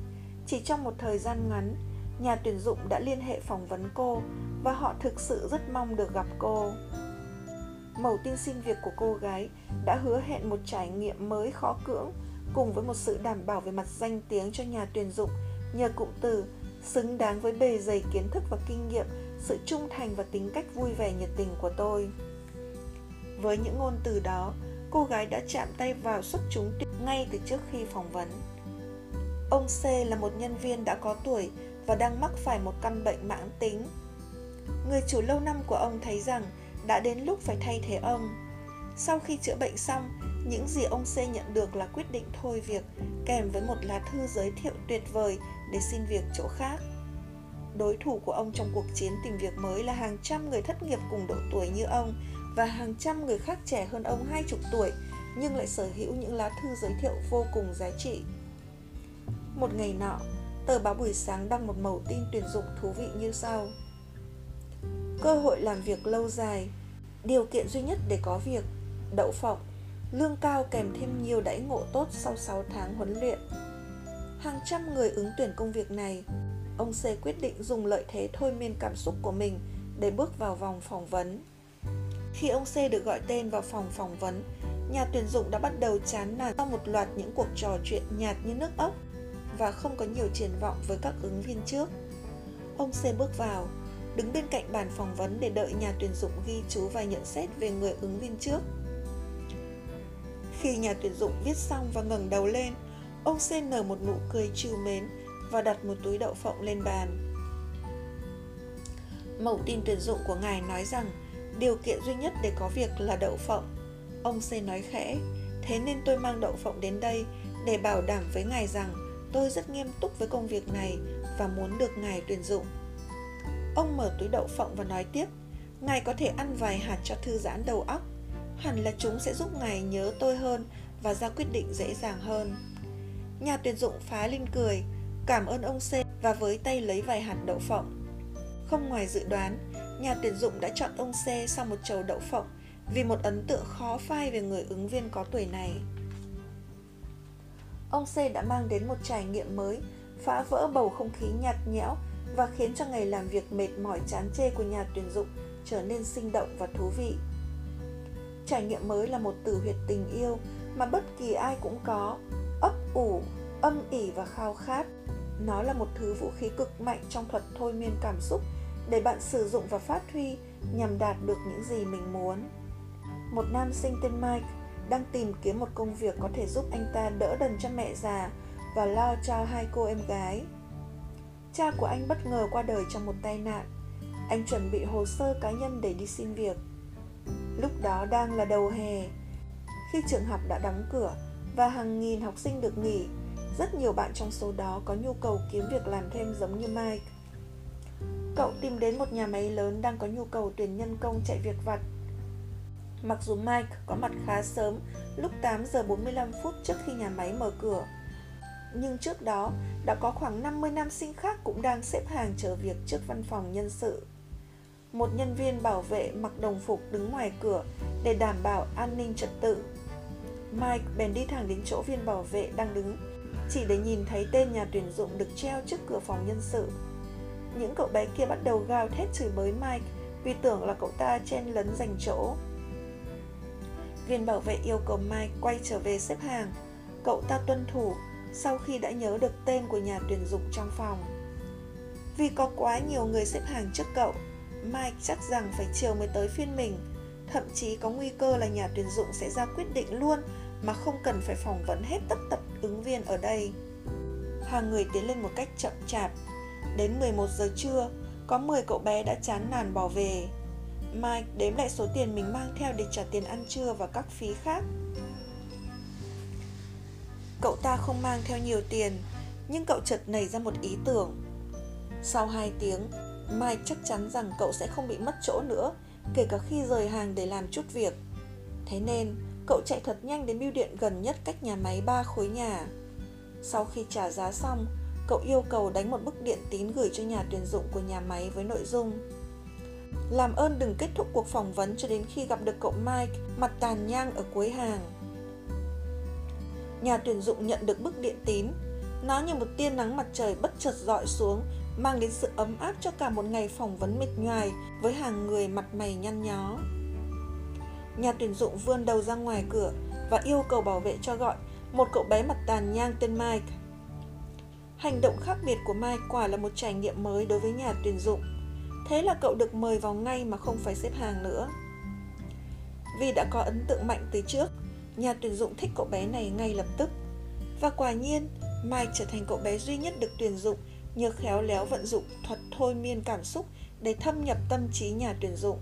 Chỉ trong một thời gian ngắn, nhà tuyển dụng đã liên hệ phỏng vấn cô và họ thực sự rất mong được gặp cô màu tin xin việc của cô gái đã hứa hẹn một trải nghiệm mới khó cưỡng cùng với một sự đảm bảo về mặt danh tiếng cho nhà tuyển dụng nhờ cụm từ xứng đáng với bề dày kiến thức và kinh nghiệm, sự trung thành và tính cách vui vẻ nhiệt tình của tôi. Với những ngôn từ đó, cô gái đã chạm tay vào xuất chúng ngay từ trước khi phỏng vấn. Ông C là một nhân viên đã có tuổi và đang mắc phải một căn bệnh mãn tính. Người chủ lâu năm của ông thấy rằng đã đến lúc phải thay thế ông. Sau khi chữa bệnh xong, những gì ông C nhận được là quyết định thôi việc kèm với một lá thư giới thiệu tuyệt vời để xin việc chỗ khác. Đối thủ của ông trong cuộc chiến tìm việc mới là hàng trăm người thất nghiệp cùng độ tuổi như ông và hàng trăm người khác trẻ hơn ông hai chục tuổi nhưng lại sở hữu những lá thư giới thiệu vô cùng giá trị. Một ngày nọ, tờ báo buổi sáng đăng một mẩu tin tuyển dụng thú vị như sau. Cơ hội làm việc lâu dài, điều kiện duy nhất để có việc, đậu phộng, lương cao kèm thêm nhiều đãi ngộ tốt sau 6 tháng huấn luyện. Hàng trăm người ứng tuyển công việc này, ông C quyết định dùng lợi thế thôi miên cảm xúc của mình để bước vào vòng phỏng vấn. Khi ông C được gọi tên vào phòng phỏng vấn, nhà tuyển dụng đã bắt đầu chán nản sau một loạt những cuộc trò chuyện nhạt như nước ốc và không có nhiều triển vọng với các ứng viên trước. Ông C bước vào, đứng bên cạnh bàn phỏng vấn để đợi nhà tuyển dụng ghi chú và nhận xét về người ứng viên trước. Khi nhà tuyển dụng viết xong và ngẩng đầu lên, ông C nở một nụ cười trìu mến và đặt một túi đậu phộng lên bàn. Mẫu tin tuyển dụng của ngài nói rằng điều kiện duy nhất để có việc là đậu phộng. Ông C nói khẽ, thế nên tôi mang đậu phộng đến đây để bảo đảm với ngài rằng tôi rất nghiêm túc với công việc này và muốn được ngài tuyển dụng. Ông mở túi đậu phộng và nói tiếp, ngài có thể ăn vài hạt cho thư giãn đầu óc. Hẳn là chúng sẽ giúp ngài nhớ tôi hơn và ra quyết định dễ dàng hơn. Nhà tuyển dụng phá lên cười, cảm ơn ông C và với tay lấy vài hạt đậu phộng. Không ngoài dự đoán, nhà tuyển dụng đã chọn ông C sau một chầu đậu phộng vì một ấn tượng khó phai về người ứng viên có tuổi này. Ông C đã mang đến một trải nghiệm mới, phá vỡ bầu không khí nhạt nhẽo và khiến cho ngày làm việc mệt mỏi chán chê của nhà tuyển dụng trở nên sinh động và thú vị. Trải nghiệm mới là một từ huyệt tình yêu mà bất kỳ ai cũng có, ấp ủ, âm ỉ và khao khát. Nó là một thứ vũ khí cực mạnh trong thuật thôi miên cảm xúc để bạn sử dụng và phát huy nhằm đạt được những gì mình muốn. Một nam sinh tên Mike đang tìm kiếm một công việc có thể giúp anh ta đỡ đần cho mẹ già và lo cho hai cô em gái. Cha của anh bất ngờ qua đời trong một tai nạn. Anh chuẩn bị hồ sơ cá nhân để đi xin việc. Lúc đó đang là đầu hè, khi trường học đã đóng cửa và hàng nghìn học sinh được nghỉ, rất nhiều bạn trong số đó có nhu cầu kiếm việc làm thêm giống như Mike. Cậu tìm đến một nhà máy lớn đang có nhu cầu tuyển nhân công chạy việc vặt. Mặc dù Mike có mặt khá sớm, lúc 8 giờ 45 phút trước khi nhà máy mở cửa, nhưng trước đó đã có khoảng 50 nam sinh khác cũng đang xếp hàng chờ việc trước văn phòng nhân sự. Một nhân viên bảo vệ mặc đồng phục đứng ngoài cửa để đảm bảo an ninh trật tự. Mike bèn đi thẳng đến chỗ viên bảo vệ đang đứng, chỉ để nhìn thấy tên nhà tuyển dụng được treo trước cửa phòng nhân sự. Những cậu bé kia bắt đầu gào thét chửi bới Mike vì tưởng là cậu ta chen lấn giành chỗ. Viên bảo vệ yêu cầu Mike quay trở về xếp hàng. Cậu ta tuân thủ sau khi đã nhớ được tên của nhà tuyển dụng trong phòng. Vì có quá nhiều người xếp hàng trước cậu, Mike chắc rằng phải chiều mới tới phiên mình. Thậm chí có nguy cơ là nhà tuyển dụng sẽ ra quyết định luôn mà không cần phải phỏng vấn hết tất tật ứng viên ở đây. Hàng người tiến lên một cách chậm chạp. Đến 11 giờ trưa, có 10 cậu bé đã chán nản bỏ về. Mike đếm lại số tiền mình mang theo để trả tiền ăn trưa và các phí khác. Cậu ta không mang theo nhiều tiền, nhưng cậu chợt nảy ra một ý tưởng. Sau 2 tiếng, Mike chắc chắn rằng cậu sẽ không bị mất chỗ nữa, kể cả khi rời hàng để làm chút việc. Thế nên, cậu chạy thật nhanh đến bưu điện gần nhất cách nhà máy ba khối nhà. Sau khi trả giá xong, cậu yêu cầu đánh một bức điện tín gửi cho nhà tuyển dụng của nhà máy với nội dung làm ơn đừng kết thúc cuộc phỏng vấn cho đến khi gặp được cậu Mike mặt tàn nhang ở cuối hàng. Nhà tuyển dụng nhận được bức điện tín. Nó như một tia nắng mặt trời bất chợt dọi xuống, mang đến sự ấm áp cho cả một ngày phỏng vấn mệt nhoài với hàng người mặt mày nhăn nhó. Nhà tuyển dụng vươn đầu ra ngoài cửa và yêu cầu bảo vệ cho gọi một cậu bé mặt tàn nhang tên Mike. Hành động khác biệt của Mike quả là một trải nghiệm mới đối với nhà tuyển dụng. Thế là cậu được mời vào ngay mà không phải xếp hàng nữa. Vì đã có ấn tượng mạnh từ trước, nhà tuyển dụng thích cậu bé này ngay lập tức. Và quả nhiên, Mike trở thành cậu bé duy nhất được tuyển dụng nhờ khéo léo vận dụng thuật thôi miên cảm xúc để thâm nhập tâm trí nhà tuyển dụng.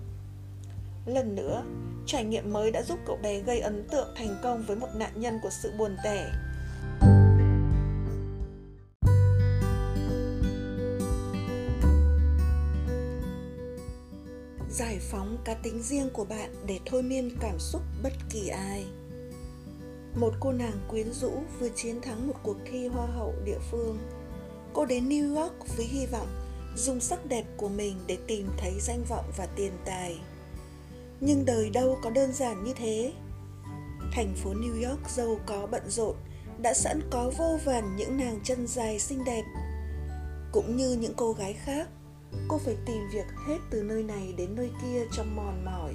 Lần nữa, trải nghiệm mới đã giúp cậu bé gây ấn tượng thành công với một nạn nhân của sự buồn tẻ. Giải phóng cá tính riêng của bạn để thôi miên cảm xúc bất kỳ ai. Một cô nàng quyến rũ vừa chiến thắng một cuộc thi hoa hậu địa phương. Cô đến New York với hy vọng dùng sắc đẹp của mình để tìm thấy danh vọng và tiền tài. Nhưng đời đâu có đơn giản như thế. Thành phố new york giàu có bận rộn, đã sẵn có vô vàn những nàng chân dài xinh đẹp. Cũng như những cô gái khác, cô phải tìm việc hết từ nơi này đến nơi kia trong mòn mỏi.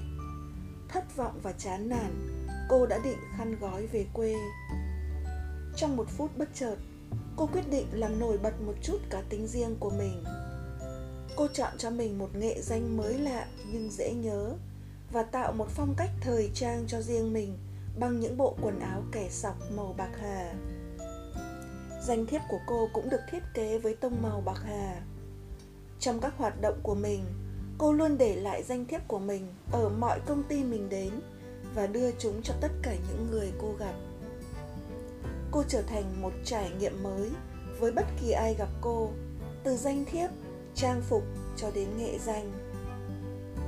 Thất vọng và chán nản cô đã định khăn gói về quê trong một phút bất chợt cô quyết định làm nổi bật một chút cá tính riêng của mình cô chọn cho mình một nghệ danh mới lạ nhưng dễ nhớ và tạo một phong cách thời trang cho riêng mình bằng những bộ quần áo kẻ sọc màu bạc hà. Danh thiếp của cô cũng được thiết kế với tông màu bạc hà. Trong các hoạt động của mình, cô luôn để lại danh thiếp của mình ở mọi công ty mình đến và đưa chúng cho tất cả những người cô gặp. Cô trở thành một trải nghiệm mới với bất kỳ ai gặp cô, từ danh thiếp, trang phục cho đến nghệ danh.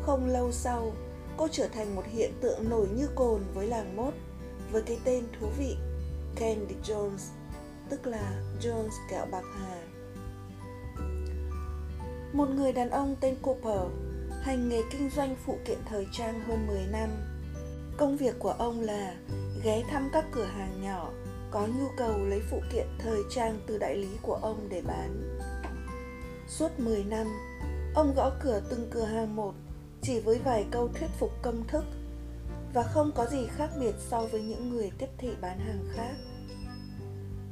Không lâu sau, cô trở thành một hiện tượng nổi như cồn với làng mốt với cái tên thú vị Candy Jones, tức là Jones kẹo bạc hà. Một người đàn ông tên Cooper hành nghề kinh doanh phụ kiện thời trang hơn 10 năm. Công việc của ông là ghé thăm các cửa hàng nhỏ có nhu cầu lấy phụ kiện thời trang từ đại lý của ông để bán. Suốt 10 năm, ông gõ cửa từng cửa hàng một chỉ với vài câu thuyết phục công thức và không có gì khác biệt so với những người tiếp thị bán hàng khác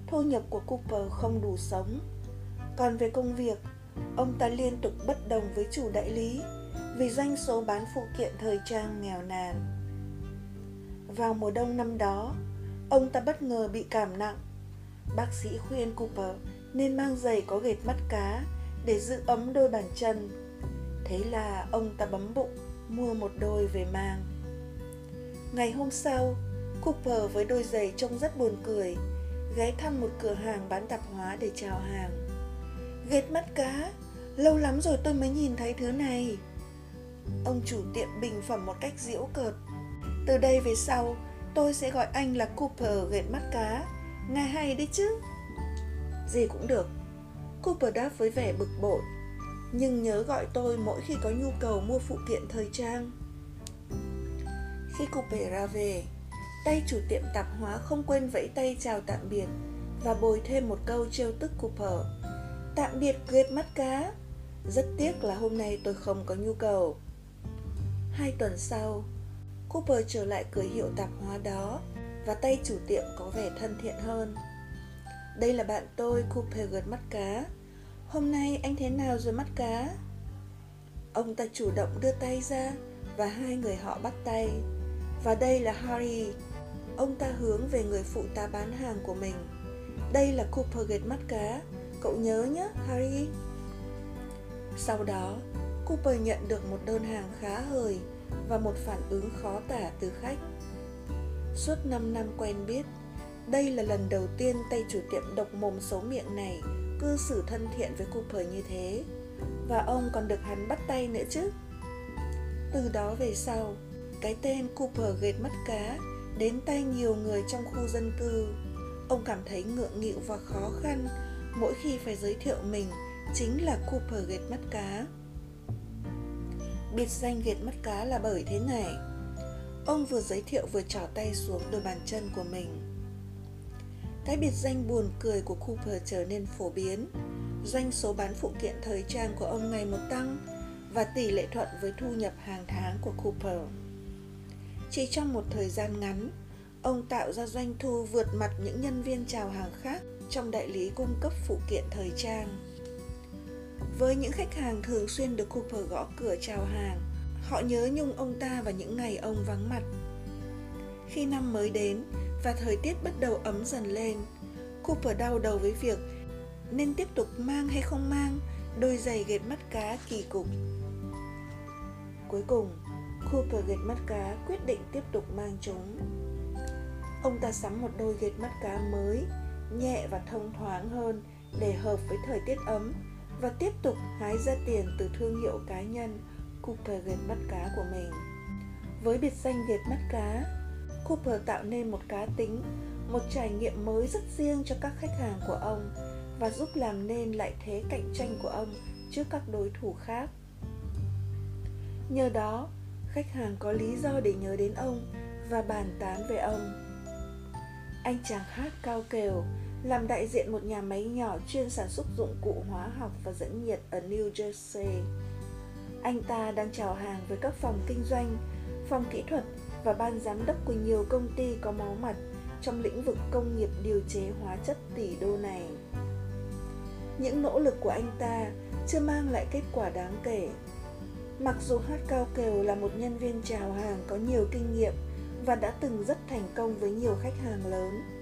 thu nhập của Cooper không đủ sống. Còn về công việc, ông ta liên tục bất đồng với chủ đại lý vì doanh số bán phụ kiện thời trang nghèo nàn. Vào mùa đông năm đó, ông ta bất ngờ bị cảm nặng. Bác sĩ khuyên Cooper nên mang giày có gệt mắt cá để giữ ấm đôi bàn chân. Thế là ông ta bấm bụng mua một đôi về mang. Ngày hôm sau, Cooper với đôi giày trông rất buồn cười, ghé thăm một cửa hàng bán tạp hóa để chào hàng. Ghét mắt cá, lâu lắm rồi tôi mới nhìn thấy thứ này. Ông chủ tiệm bình phẩm một cách giễu cợt. Từ đây về sau, tôi sẽ gọi anh là Cooper gẹt mắt cá. Nghe hay đấy chứ? Gì cũng được. Cooper đáp với vẻ bực bội. Nhưng nhớ gọi tôi mỗi khi có nhu cầu mua phụ kiện thời trang. Khi Cooper ra về, tay chủ tiệm tạp hóa không quên vẫy tay chào tạm biệt và bồi thêm một câu trêu tức Cooper. Tạm biệt ghét mắt cá. Rất tiếc là hôm nay tôi không có nhu cầu. Hai tuần sau, Cooper trở lại cửa hiệu tạp hóa đó và tay chủ tiệm có vẻ thân thiện hơn. Đây là bạn tôi, Cooper gật mắt cá. Hôm nay anh thế nào rồi mắt cá? Ông ta chủ động đưa tay ra và hai người họ bắt tay. Và đây là Harry. Ông ta hướng về người phụ tá bán hàng của mình. Đây là Cooper gật mắt cá. Cậu nhớ nhé, Harry. Sau đó, Cooper nhận được một đơn hàng khá hời và một phản ứng khó tả từ khách. Suốt 5 năm quen biết, đây là lần đầu tiên tay chủ tiệm độc mồm xấu miệng này cư xử thân thiện với Cooper như thế. Và ông còn được hắn bắt tay nữa chứ. Từ đó về sau, cái tên Cooper gệt mắt cá đến tay nhiều người trong khu dân cư. Ông cảm thấy ngượng nghịu và khó khăn mỗi khi phải giới thiệu mình chính là Cooper gệt mắt cá. Biệt danh Việt mắt cá là bởi thế này. Ông vừa giới thiệu vừa trỏ tay xuống đôi bàn chân của mình. Cái biệt danh buồn cười của Cooper trở nên phổ biến. Doanh số bán phụ kiện thời trang của ông ngày một tăng và tỷ lệ thuận với thu nhập hàng tháng của Cooper. Chỉ trong một thời gian ngắn, ông tạo ra doanh thu vượt mặt những nhân viên chào hàng khác trong đại lý cung cấp phụ kiện thời trang. Với những khách hàng thường xuyên được Cooper gõ cửa chào hàng, họ nhớ nhung ông ta vào những ngày ông vắng mặt. Khi năm mới đến và thời tiết bắt đầu ấm dần lên, Cooper đau đầu với việc nên tiếp tục mang hay không mang đôi giày gệt mắt cá kỳ cục. Cuối cùng, Cooper gệt mắt cá quyết định tiếp tục mang chúng. Ông ta sắm một đôi gệt mắt cá mới, nhẹ và thông thoáng hơn để hợp với thời tiết ấm và tiếp tục hái ra tiền từ thương hiệu cá nhân Cooper gần mắt cá của mình. Với biệt danh Việt mắt cá, Cooper tạo nên một cá tính, một trải nghiệm mới rất riêng cho các khách hàng của ông và giúp làm nên lại thế cạnh tranh của ông trước các đối thủ khác. Nhờ đó, khách hàng có lý do để nhớ đến ông và bàn tán về ông. Anh chàng hát cao kèo làm đại diện một nhà máy nhỏ chuyên sản xuất dụng cụ hóa học và dẫn nhiệt ở New Jersey. Anh ta đang chào hàng với các phòng kinh doanh, phòng kỹ thuật và ban giám đốc của nhiều công ty có máu mặt trong lĩnh vực công nghiệp điều chế hóa chất tỷ đô này. Những nỗ lực của anh ta chưa mang lại kết quả đáng kể. Mặc dù Hát Cao kiều là một nhân viên chào hàng có nhiều kinh nghiệm và đã từng rất thành công với nhiều khách hàng lớn,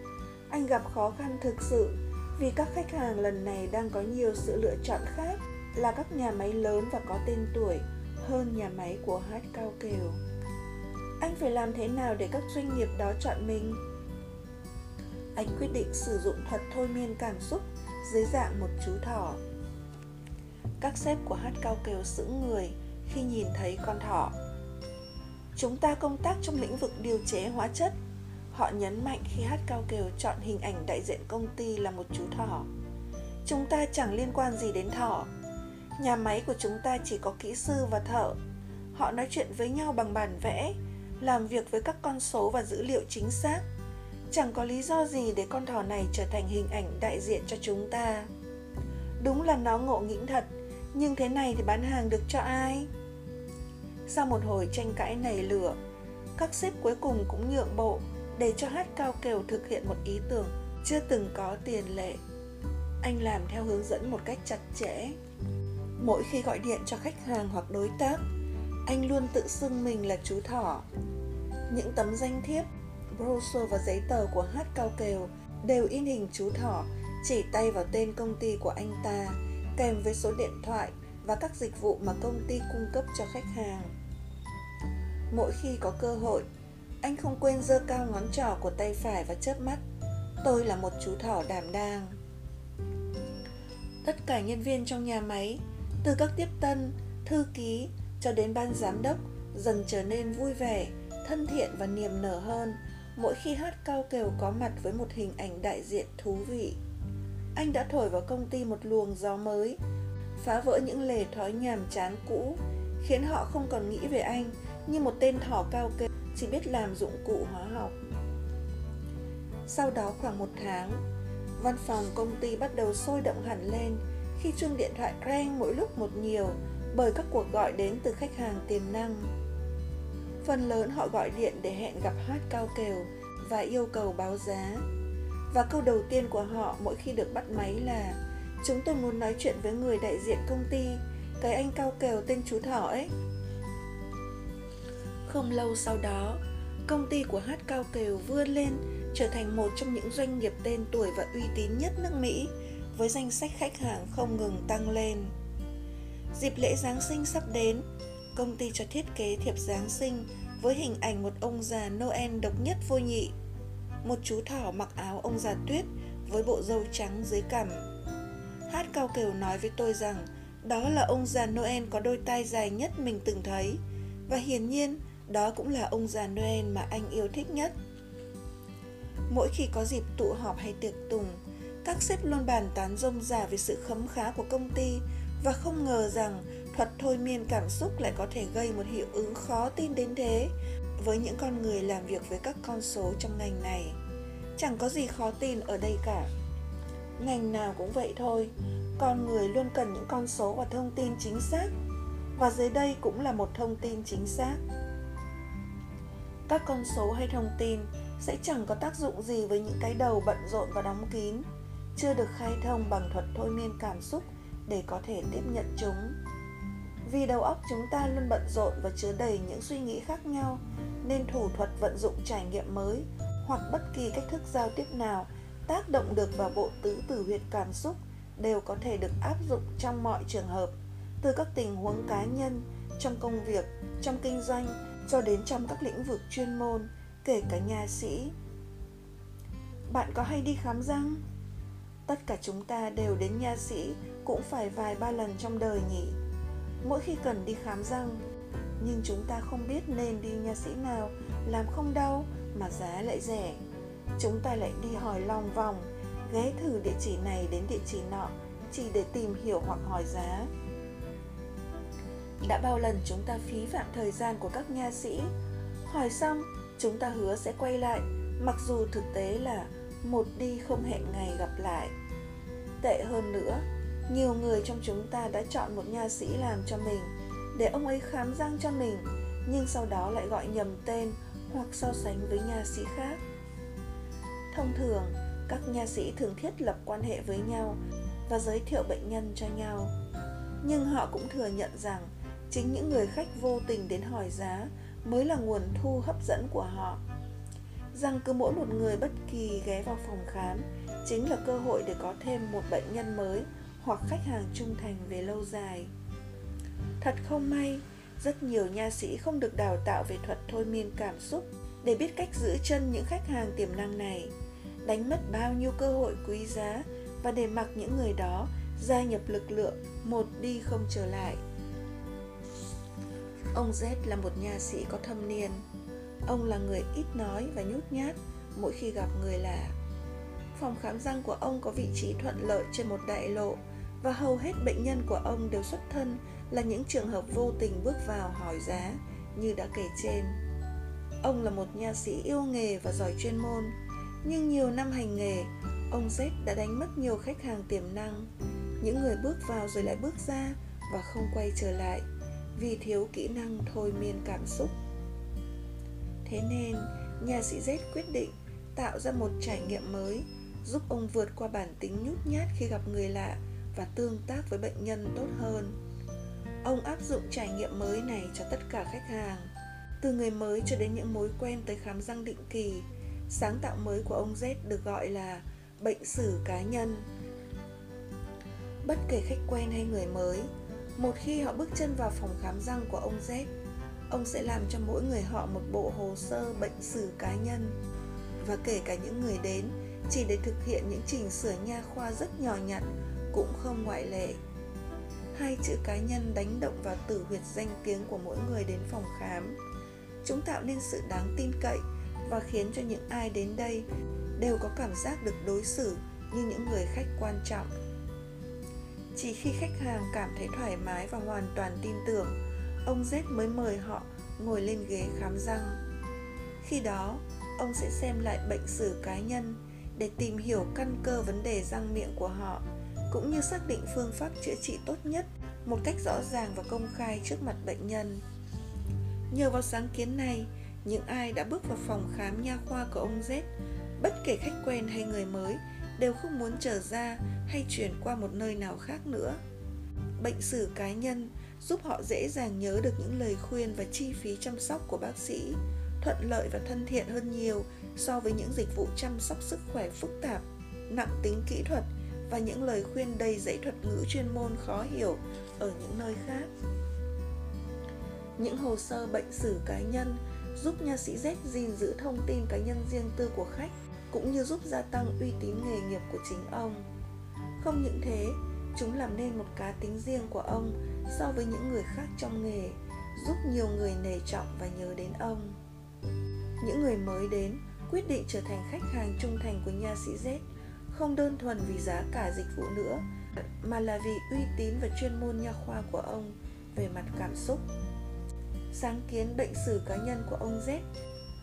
anh gặp khó khăn thực sự vì các khách hàng lần này đang có nhiều sự lựa chọn khác, là các nhà máy lớn và có tên tuổi hơn nhà máy của Hát Cao Kiều. Anh phải làm thế nào để các doanh nghiệp đó chọn mình? Anh quyết định sử dụng thuật thôi miên cảm xúc dưới dạng một chú thỏ. Các sếp của Hát Cao Kiều sững người khi nhìn thấy con thỏ. Chúng ta công tác trong lĩnh vực điều chế hóa chất. Họ nhấn mạnh khi Hát Cao kiều chọn hình ảnh đại diện công ty là một chú thỏ. Chúng ta chẳng liên quan gì đến thỏ. Nhà máy của chúng ta chỉ có kỹ sư và thợ. Họ nói chuyện với nhau bằng bản vẽ, làm việc với các con số và dữ liệu chính xác. Chẳng có lý do gì để con thỏ này trở thành hình ảnh đại diện cho chúng ta. Đúng là nó ngộ nghĩnh thật, nhưng thế này thì bán hàng được cho ai? Sau một hồi tranh cãi nảy lửa, các sếp cuối cùng cũng nhượng bộ để cho hát cao kèo thực hiện một ý tưởng chưa từng có tiền lệ. Anh làm theo hướng dẫn một cách chặt chẽ. Mỗi khi gọi điện cho khách hàng hoặc đối tác, anh luôn tự xưng mình là chú thỏ. Những tấm danh thiếp, brochure và giấy tờ của hát cao kèo đều in hình chú thỏ chỉ tay vào tên công ty của anh ta kèm với số điện thoại và các dịch vụ mà công ty cung cấp cho khách hàng. Mỗi khi có cơ hội, anh không quên giơ cao ngón trỏ của tay phải và chớp mắt. Tôi là một chú thỏ đảm đang. Tất cả nhân viên trong nhà máy, từ các tiếp tân, thư ký cho đến ban giám đốc dần trở nên vui vẻ, thân thiện và niềm nở hơn mỗi khi hát cao kèo có mặt với một hình ảnh đại diện thú vị. Anh đã thổi vào công ty một luồng gió mới, phá vỡ những lề thói nhàm chán cũ, khiến họ không còn nghĩ về anh như một tên thỏ cao kèo chỉ biết làm dụng cụ hóa học. Sau đó khoảng một tháng, văn phòng công ty bắt đầu sôi động hẳn lên khi chuông điện thoại reng mỗi lúc một nhiều bởi các cuộc gọi đến từ khách hàng tiềm năng. Phần lớn họ gọi điện để hẹn gặp hát cao kèo và yêu cầu báo giá. Và câu đầu tiên của họ mỗi khi được bắt máy là Chúng tôi muốn nói chuyện với người đại diện công ty, cái anh cao kèo tên chú Thỏ ấy. Không lâu sau đó, công ty của hát cao Kiều vươn lên trở thành một trong những doanh nghiệp tên tuổi và uy tín nhất nước Mỹ với danh sách khách hàng không ngừng tăng lên. Dịp lễ Giáng sinh sắp đến, công ty cho thiết kế thiệp Giáng sinh với hình ảnh một ông già Noel độc nhất vô nhị. Một chú thỏ mặc áo ông già tuyết với bộ râu trắng dưới cằm. Hát cao Kiều nói với tôi rằng đó là ông già Noel có đôi tai dài nhất mình từng thấy và hiển nhiên đó cũng là ông già Noel mà anh yêu thích nhất. Mỗi khi có dịp tụ họp hay tiệc tùng, các sếp luôn bàn tán rông rả về sự khấm khá của công ty và không ngờ rằng thuật thôi miên cảm xúc lại có thể gây một hiệu ứng khó tin đến thế với những con người làm việc với các con số trong ngành này. Chẳng có gì khó tin ở đây cả. Ngành nào cũng vậy thôi, con người luôn cần những con số và thông tin chính xác. Và dưới đây cũng là một thông tin chính xác. Các con số hay thông tin sẽ chẳng có tác dụng gì với những cái đầu bận rộn và đóng kín, chưa được khai thông bằng thuật thôi miên cảm xúc để có thể tiếp nhận chúng. Vì đầu óc chúng ta luôn bận rộn và chứa đầy những suy nghĩ khác nhau nên thủ thuật vận dụng trải nghiệm mới hoặc bất kỳ cách thức giao tiếp nào tác động được vào bộ tứ tử huyệt cảm xúc đều có thể được áp dụng trong mọi trường hợp từ các tình huống cá nhân trong công việc trong kinh doanh cho đến trong các lĩnh vực chuyên môn, kể cả nhà sĩ. Bạn có hay đi khám răng? Tất cả chúng ta đều đến nha sĩ cũng phải vài ba lần trong đời nhỉ. Mỗi khi cần đi khám răng, nhưng chúng ta không biết nên đi nha sĩ nào làm không đau mà giá lại rẻ. Chúng ta lại đi hỏi lòng vòng, ghé thử địa chỉ này đến địa chỉ nọ chỉ để tìm hiểu hoặc hỏi giá đã bao lần chúng ta phí phạm thời gian của các nha sĩ. Hỏi xong, chúng ta hứa sẽ quay lại, mặc dù thực tế là một đi không hẹn ngày gặp lại. Tệ hơn nữa, nhiều người trong chúng ta đã chọn một nha sĩ làm cho mình, để ông ấy khám răng cho mình, nhưng sau đó lại gọi nhầm tên hoặc so sánh với nha sĩ khác. Thông thường, các nha sĩ thường thiết lập quan hệ với nhau và giới thiệu bệnh nhân cho nhau. Nhưng họ cũng thừa nhận rằng chính những người khách vô tình đến hỏi giá mới là nguồn thu hấp dẫn của họ. Rằng cứ mỗi một người bất kỳ ghé vào phòng khám chính là cơ hội để có thêm một bệnh nhân mới hoặc khách hàng trung thành về lâu dài. Thật không may, rất nhiều nha sĩ không được đào tạo về thuật thôi miên cảm xúc để biết cách giữ chân những khách hàng tiềm năng này, đánh mất bao nhiêu cơ hội quý giá và để mặc những người đó gia nhập lực lượng một đi không trở lại ông z là một nhà sĩ có thâm niên. Ông là người ít nói và nhút nhát mỗi khi gặp người lạ. Phòng khám răng của ông có vị trí thuận lợi trên một đại lộ và hầu hết bệnh nhân của ông đều xuất thân là những trường hợp vô tình bước vào hỏi giá như đã kể trên. Ông là một nha sĩ yêu nghề và giỏi chuyên môn, nhưng nhiều năm hành nghề, ông Z đã đánh mất nhiều khách hàng tiềm năng, những người bước vào rồi lại bước ra và không quay trở lại vì thiếu kỹ năng thôi miên cảm xúc. Thế nên, nhà sĩ Z quyết định tạo ra một trải nghiệm mới giúp ông vượt qua bản tính nhút nhát khi gặp người lạ và tương tác với bệnh nhân tốt hơn. Ông áp dụng trải nghiệm mới này cho tất cả khách hàng, từ người mới cho đến những mối quen tới khám răng định kỳ. Sáng tạo mới của ông Z được gọi là bệnh sử cá nhân. Bất kể khách quen hay người mới, một khi họ bước chân vào phòng khám răng của ông Z, ông sẽ làm cho mỗi người họ một bộ hồ sơ bệnh sử cá nhân. Và kể cả những người đến chỉ để thực hiện những chỉnh sửa nha khoa rất nhỏ nhặt cũng không ngoại lệ. Hai chữ cá nhân đánh động vào tử huyệt danh tiếng của mỗi người đến phòng khám. Chúng tạo nên sự đáng tin cậy và khiến cho những ai đến đây đều có cảm giác được đối xử như những người khách quan trọng chỉ khi khách hàng cảm thấy thoải mái và hoàn toàn tin tưởng ông z mới mời họ ngồi lên ghế khám răng khi đó ông sẽ xem lại bệnh sử cá nhân để tìm hiểu căn cơ vấn đề răng miệng của họ cũng như xác định phương pháp chữa trị tốt nhất một cách rõ ràng và công khai trước mặt bệnh nhân. Nhờ vào sáng kiến này, những ai đã bước vào phòng khám nha khoa của ông Z, bất kể khách quen hay người mới, đều không muốn trở ra hay chuyển qua một nơi nào khác nữa. Bệnh sử cá nhân giúp họ dễ dàng nhớ được những lời khuyên và chi phí chăm sóc của bác sĩ, thuận lợi và thân thiện hơn nhiều so với những dịch vụ chăm sóc sức khỏe phức tạp, nặng tính kỹ thuật và những lời khuyên đầy dãy thuật ngữ chuyên môn khó hiểu ở những nơi khác. Những hồ sơ bệnh sử cá nhân giúp nha sĩ Z gìn giữ thông tin cá nhân riêng tư của khách cũng như giúp gia tăng uy tín nghề nghiệp của chính ông. Không những thế, chúng làm nên một cá tính riêng của ông so với những người khác trong nghề, giúp nhiều người nể trọng và nhớ đến ông. Những người mới đến quyết định trở thành khách hàng trung thành của nha sĩ Z không đơn thuần vì giá cả dịch vụ nữa mà là vì uy tín và chuyên môn nha khoa của ông về mặt cảm xúc sáng kiến bệnh sử cá nhân của ông Z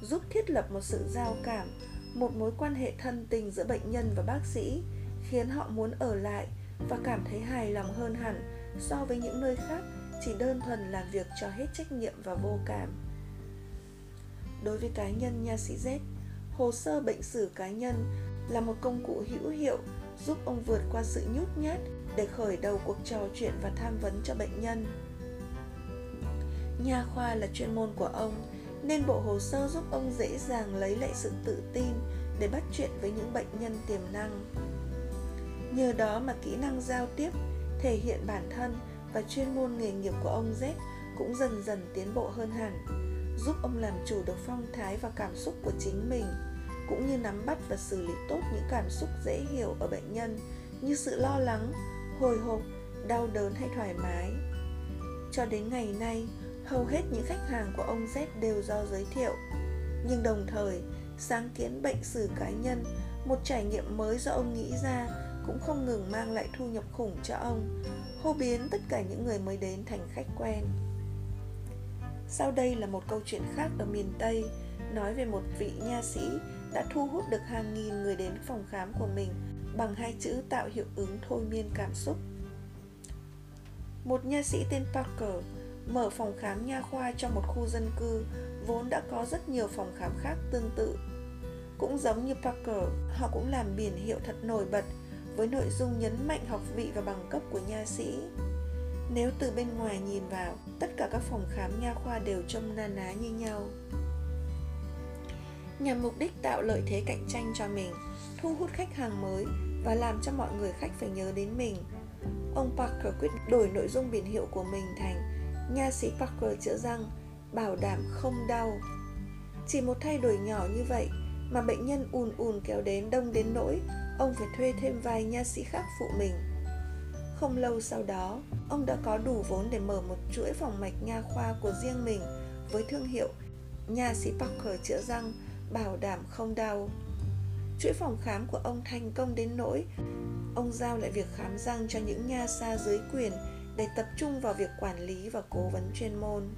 giúp thiết lập một sự giao cảm một mối quan hệ thân tình giữa bệnh nhân và bác sĩ khiến họ muốn ở lại và cảm thấy hài lòng hơn hẳn so với những nơi khác chỉ đơn thuần làm việc cho hết trách nhiệm và vô cảm đối với cá nhân nha sĩ Z hồ sơ bệnh sử cá nhân là một công cụ hữu hiệu giúp ông vượt qua sự nhút nhát để khởi đầu cuộc trò chuyện và tham vấn cho bệnh nhân. Nha khoa là chuyên môn của ông, nên bộ hồ sơ giúp ông dễ dàng lấy lại sự tự tin để bắt chuyện với những bệnh nhân tiềm năng. Nhờ đó mà kỹ năng giao tiếp, thể hiện bản thân và chuyên môn nghề nghiệp của ông Z cũng dần dần tiến bộ hơn hẳn, giúp ông làm chủ được phong thái và cảm xúc của chính mình cũng như nắm bắt và xử lý tốt những cảm xúc dễ hiểu ở bệnh nhân như sự lo lắng, hồi hộp, đau đớn hay thoải mái. Cho đến ngày nay, hầu hết những khách hàng của ông Z đều do giới thiệu. Nhưng đồng thời, sáng kiến bệnh sử cá nhân, một trải nghiệm mới do ông nghĩ ra cũng không ngừng mang lại thu nhập khủng cho ông, hô biến tất cả những người mới đến thành khách quen. Sau đây là một câu chuyện khác ở miền Tây, nói về một vị nha sĩ đã thu hút được hàng nghìn người đến phòng khám của mình bằng hai chữ tạo hiệu ứng thôi miên cảm xúc. Một nha sĩ tên Parker mở phòng khám nha khoa trong một khu dân cư vốn đã có rất nhiều phòng khám khác tương tự. Cũng giống như Parker, họ cũng làm biển hiệu thật nổi bật với nội dung nhấn mạnh học vị và bằng cấp của nha sĩ. Nếu từ bên ngoài nhìn vào, tất cả các phòng khám nha khoa đều trông na ná như nhau nhằm mục đích tạo lợi thế cạnh tranh cho mình, thu hút khách hàng mới và làm cho mọi người khách phải nhớ đến mình. Ông Parker quyết đổi nội dung biển hiệu của mình thành Nha sĩ Parker chữa răng, bảo đảm không đau. Chỉ một thay đổi nhỏ như vậy mà bệnh nhân ùn ùn kéo đến đông đến nỗi ông phải thuê thêm vài nha sĩ khác phụ mình. Không lâu sau đó, ông đã có đủ vốn để mở một chuỗi phòng mạch nha khoa của riêng mình với thương hiệu Nha sĩ Parker chữa răng bảo đảm không đau. Chuỗi phòng khám của ông thành công đến nỗi ông giao lại việc khám răng cho những nha xa dưới quyền để tập trung vào việc quản lý và cố vấn chuyên môn.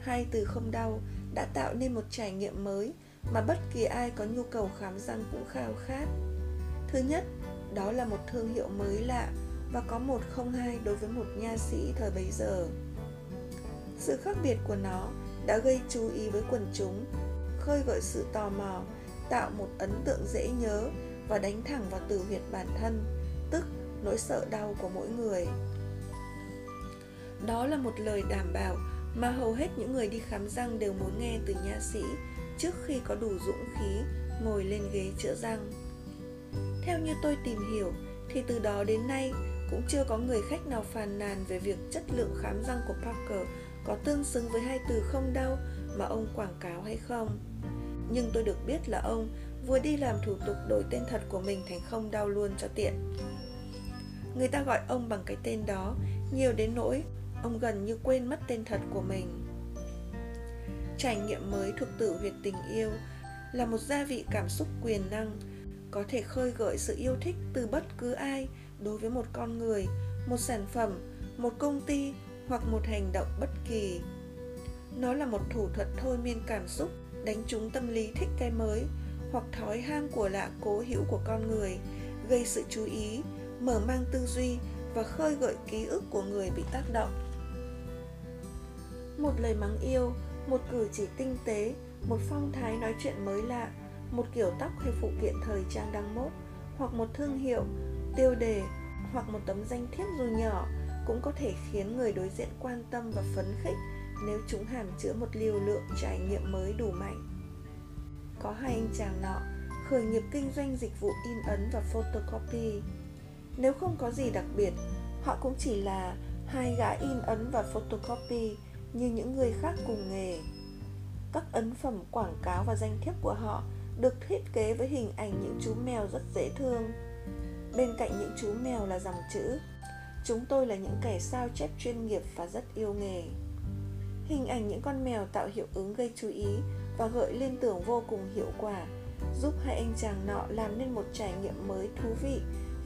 Hai từ không đau đã tạo nên một trải nghiệm mới mà bất kỳ ai có nhu cầu khám răng cũng khao khát. Thứ nhất, đó là một thương hiệu mới lạ và có một không hai đối với một nha sĩ thời bấy giờ. Sự khác biệt của nó đã gây chú ý với quần chúng khơi gợi sự tò mò, tạo một ấn tượng dễ nhớ và đánh thẳng vào từ huyệt bản thân, tức nỗi sợ đau của mỗi người. Đó là một lời đảm bảo mà hầu hết những người đi khám răng đều muốn nghe từ nha sĩ trước khi có đủ dũng khí ngồi lên ghế chữa răng. Theo như tôi tìm hiểu, thì từ đó đến nay cũng chưa có người khách nào phàn nàn về việc chất lượng khám răng của Parker có tương xứng với hai từ không đau mà ông quảng cáo hay không. Nhưng tôi được biết là ông vừa đi làm thủ tục đổi tên thật của mình thành không đau luôn cho tiện. Người ta gọi ông bằng cái tên đó nhiều đến nỗi ông gần như quên mất tên thật của mình. Trải nghiệm mới thuộc tử huyệt tình yêu là một gia vị cảm xúc quyền năng, có thể khơi gợi sự yêu thích từ bất cứ ai đối với một con người, một sản phẩm, một công ty hoặc một hành động bất kỳ nó là một thủ thuật thôi miên cảm xúc, đánh trúng tâm lý thích cái mới hoặc thói ham của lạ cố hữu của con người, gây sự chú ý, mở mang tư duy và khơi gợi ký ức của người bị tác động một lời mắng yêu, một cử chỉ tinh tế, một phong thái nói chuyện mới lạ, một kiểu tóc hay phụ kiện thời trang đang mốt, hoặc một thương hiệu, tiêu đề, hoặc một tấm danh thiếp dù nhỏ cũng có thể khiến người đối diện quan tâm và phấn khích nếu chúng hàm chứa một liều lượng trải nghiệm mới đủ mạnh. Có hai anh chàng nọ, khởi nghiệp kinh doanh dịch vụ in ấn và photocopy. Nếu không có gì đặc biệt, họ cũng chỉ là hai gã in ấn và photocopy như những người khác cùng nghề. Các ấn phẩm quảng cáo và danh thiếp của họ được thiết kế với hình ảnh những chú mèo rất dễ thương. Bên cạnh những chú mèo là dòng chữ, chúng tôi là những kẻ sao chép chuyên nghiệp và rất yêu nghề. Hình ảnh những con mèo tạo hiệu ứng gây chú ý và gợi liên tưởng vô cùng hiệu quả, giúp hai anh chàng nọ làm nên một trải nghiệm mới thú vị,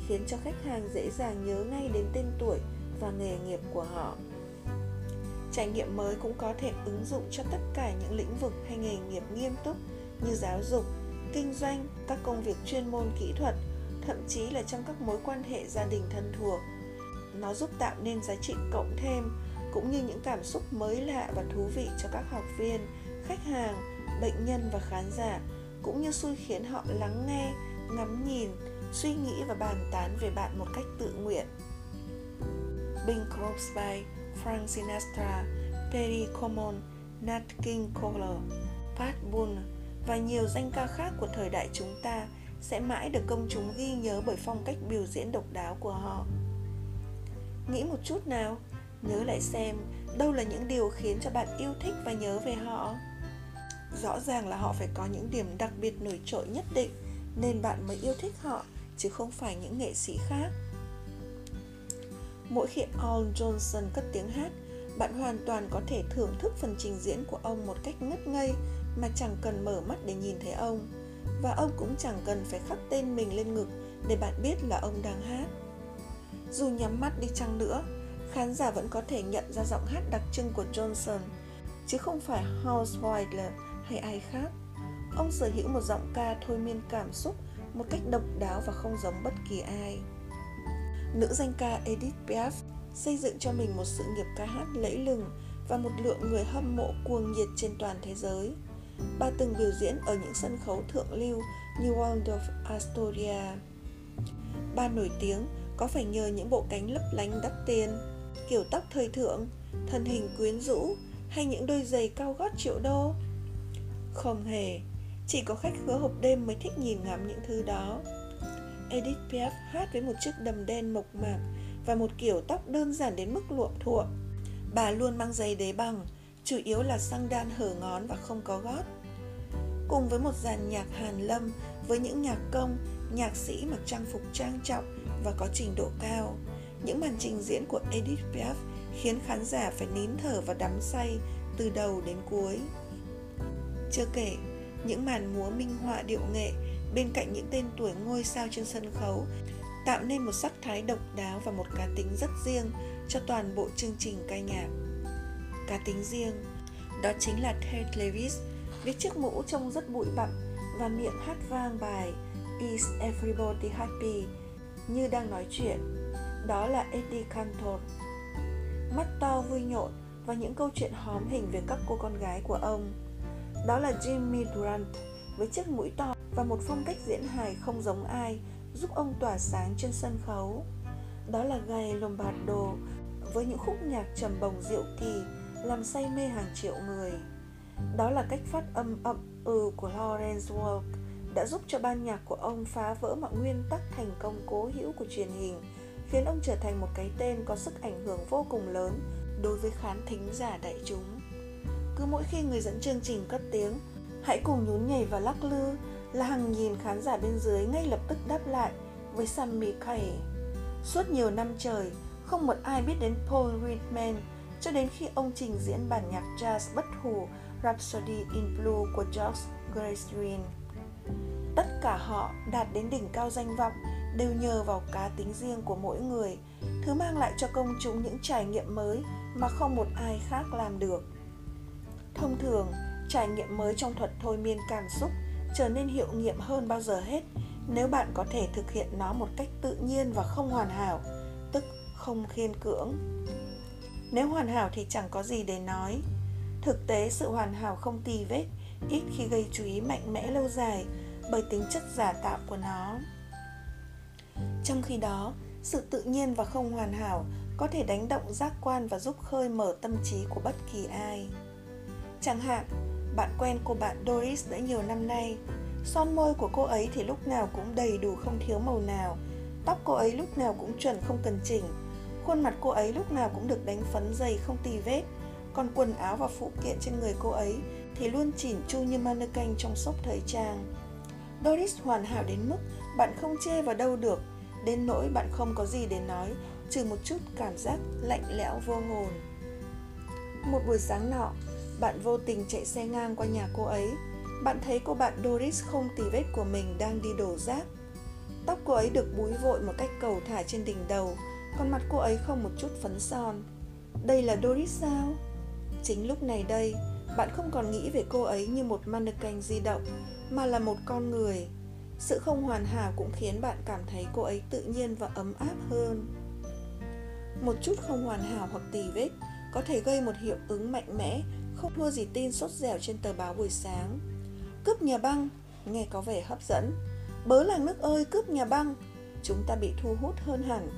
khiến cho khách hàng dễ dàng nhớ ngay đến tên tuổi và nghề nghiệp của họ trải nghiệm mới cũng có thể ứng dụng cho tất cả những lĩnh vực hay nghề nghiệp nghiêm túc như giáo dục kinh doanh các công việc chuyên môn kỹ thuật thậm chí là trong các mối quan hệ gia đình thân thuộc. Nó giúp tạo nên giá trị cộng thêm cũng như những cảm xúc mới lạ và thú vị cho các học viên khách hàng bệnh nhân và khán giả cũng như xui khiến họ lắng nghe ngắm nhìn suy nghĩ và bàn tán về bạn một cách tự nguyện. Bing Crosby, Frank Sinatra, Perry Como, Nat King Cole, Pat Boone và nhiều danh ca khác của thời đại chúng ta sẽ mãi được công chúng ghi nhớ bởi phong cách biểu diễn độc đáo của họ. Nghĩ một chút nào, nhớ lại xem đâu là những điều khiến cho bạn yêu thích và nhớ về họ. Rõ ràng là họ phải có những điểm đặc biệt nổi trội nhất định nên bạn mới yêu thích họ chứ không phải những nghệ sĩ khác. Mỗi khi Al Johnson cất tiếng hát, bạn hoàn toàn có thể thưởng thức phần trình diễn của ông một cách ngất ngây mà chẳng cần mở mắt để nhìn thấy ông. Và ông cũng chẳng cần phải khắc tên mình lên ngực để bạn biết là ông đang hát. Dù nhắm mắt đi chăng nữa khán giả vẫn có thể nhận ra giọng hát đặc trưng của johnson chứ không phải house Wilder hay ai khác. Ông sở hữu một giọng ca thôi miên cảm xúc một cách độc đáo và không giống bất kỳ ai nữ danh ca edith piaf xây dựng cho mình một sự nghiệp ca hát lẫy lừng và một lượng người hâm mộ cuồng nhiệt trên toàn thế giới Bà từng biểu diễn ở những sân khấu thượng lưu như Waldorf Astoria. Bà nổi tiếng có phải nhờ những bộ cánh lấp lánh đắt tiền, kiểu tóc thời thượng, thân hình quyến rũ hay những đôi giày cao gót triệu đô? Không hề, chỉ có khách khứa hộp đêm mới thích nhìn ngắm những thứ đó. Edith Piaf hát với một chiếc đầm đen mộc mạc và một kiểu tóc đơn giản đến mức luộm thuộm. Bà luôn mang giày đế bằng, chủ yếu là xăng đan hở ngón và không có gót. Cùng với một dàn nhạc hàn lâm với những nhạc công, nhạc sĩ mặc trang phục trang trọng và có trình độ cao, những màn trình diễn của Edith Piaf khiến khán giả phải nín thở và đắm say từ đầu đến cuối. Chưa kể, những màn múa minh họa điệu nghệ bên cạnh những tên tuổi ngôi sao trên sân khấu, tạo nên một sắc thái độc đáo và một cá tính rất riêng cho toàn bộ chương trình ca nhạc. Cá tính riêng, đó chính là Ted Lewis với chiếc mũ trông rất bụi bặm và miệng hát vang bài Is Everybody Happy như đang nói chuyện. Đó là Eddie Cantor. Mắt to vui nhộn và những câu chuyện hóm hình về các cô con gái của ông. Đó là Jimmy Durant với chiếc mũi to và một phong cách diễn hài không giống ai giúp ông tỏa sáng trên sân khấu. Đó là Guy Lombardo với những khúc nhạc trầm bồng diệu kỳ làm say mê hàng triệu người. Đó là cách phát âm ậm ừ của Lawrence Welk đã giúp cho ban nhạc của ông phá vỡ mọi nguyên tắc thành công cố hữu của truyền hình, khiến ông trở thành một cái tên có sức ảnh hưởng vô cùng lớn đối với khán thính giả đại chúng. Cứ mỗi khi người dẫn chương trình cất tiếng, hãy cùng nhún nhảy và lắc lư là hàng nghìn khán giả bên dưới ngay lập tức đáp lại với Sammy Kaye. Suốt nhiều năm trời, không một ai biết đến Paul Whitman cho đến khi ông trình diễn bản nhạc jazz bất hủ Rhapsody in Blue của George Gershwin. Tất cả họ đạt đến đỉnh cao danh vọng đều nhờ vào cá tính riêng của mỗi người, thứ mang lại cho công chúng những trải nghiệm mới mà không một ai khác làm được. Thông thường, trải nghiệm mới trong thuật thôi miên cảm xúc trở nên hiệu nghiệm hơn bao giờ hết nếu bạn có thể thực hiện nó một cách tự nhiên và không hoàn hảo, tức không khiên cưỡng. Nếu hoàn hảo thì chẳng có gì để nói. Thực tế sự hoàn hảo không tì vết, ít khi gây chú ý mạnh mẽ lâu dài bởi tính chất giả tạo của nó. Trong khi đó, sự tự nhiên và không hoàn hảo có thể đánh động giác quan và giúp khơi mở tâm trí của bất kỳ ai. Chẳng hạn, bạn quen cô bạn Doris đã nhiều năm nay. Son môi của cô ấy thì lúc nào cũng đầy đủ không thiếu màu nào. Tóc cô ấy lúc nào cũng chuẩn không cần chỉnh. Khuôn mặt cô ấy lúc nào cũng được đánh phấn dày không tì vết. Còn quần áo và phụ kiện trên người cô ấy thì luôn chỉn chu như mannequin trong shop thời trang. Doris hoàn hảo đến mức bạn không chê vào đâu được, đến nỗi bạn không có gì để nói, trừ một chút cảm giác lạnh lẽo vô hồn. Một buổi sáng nọ, bạn vô tình chạy xe ngang qua nhà cô ấy. Bạn thấy cô bạn Doris không tì vết của mình đang đi đổ rác. Tóc cô ấy được búi vội một cách cầu thả trên đỉnh đầu, còn mặt cô ấy không một chút phấn son. Đây là Doris sao? Chính lúc này đây, bạn không còn nghĩ về cô ấy như một mannequin di động, mà là một con người. Sự không hoàn hảo cũng khiến bạn cảm thấy cô ấy tự nhiên và ấm áp hơn. Một chút không hoàn hảo hoặc tì vết có thể gây một hiệu ứng mạnh mẽ không thua gì tin sốt dẻo trên tờ báo buổi sáng. Cướp nhà băng, nghe có vẻ hấp dẫn. Bớ làng nước ơi, cướp nhà băng, chúng ta bị thu hút hơn hẳn.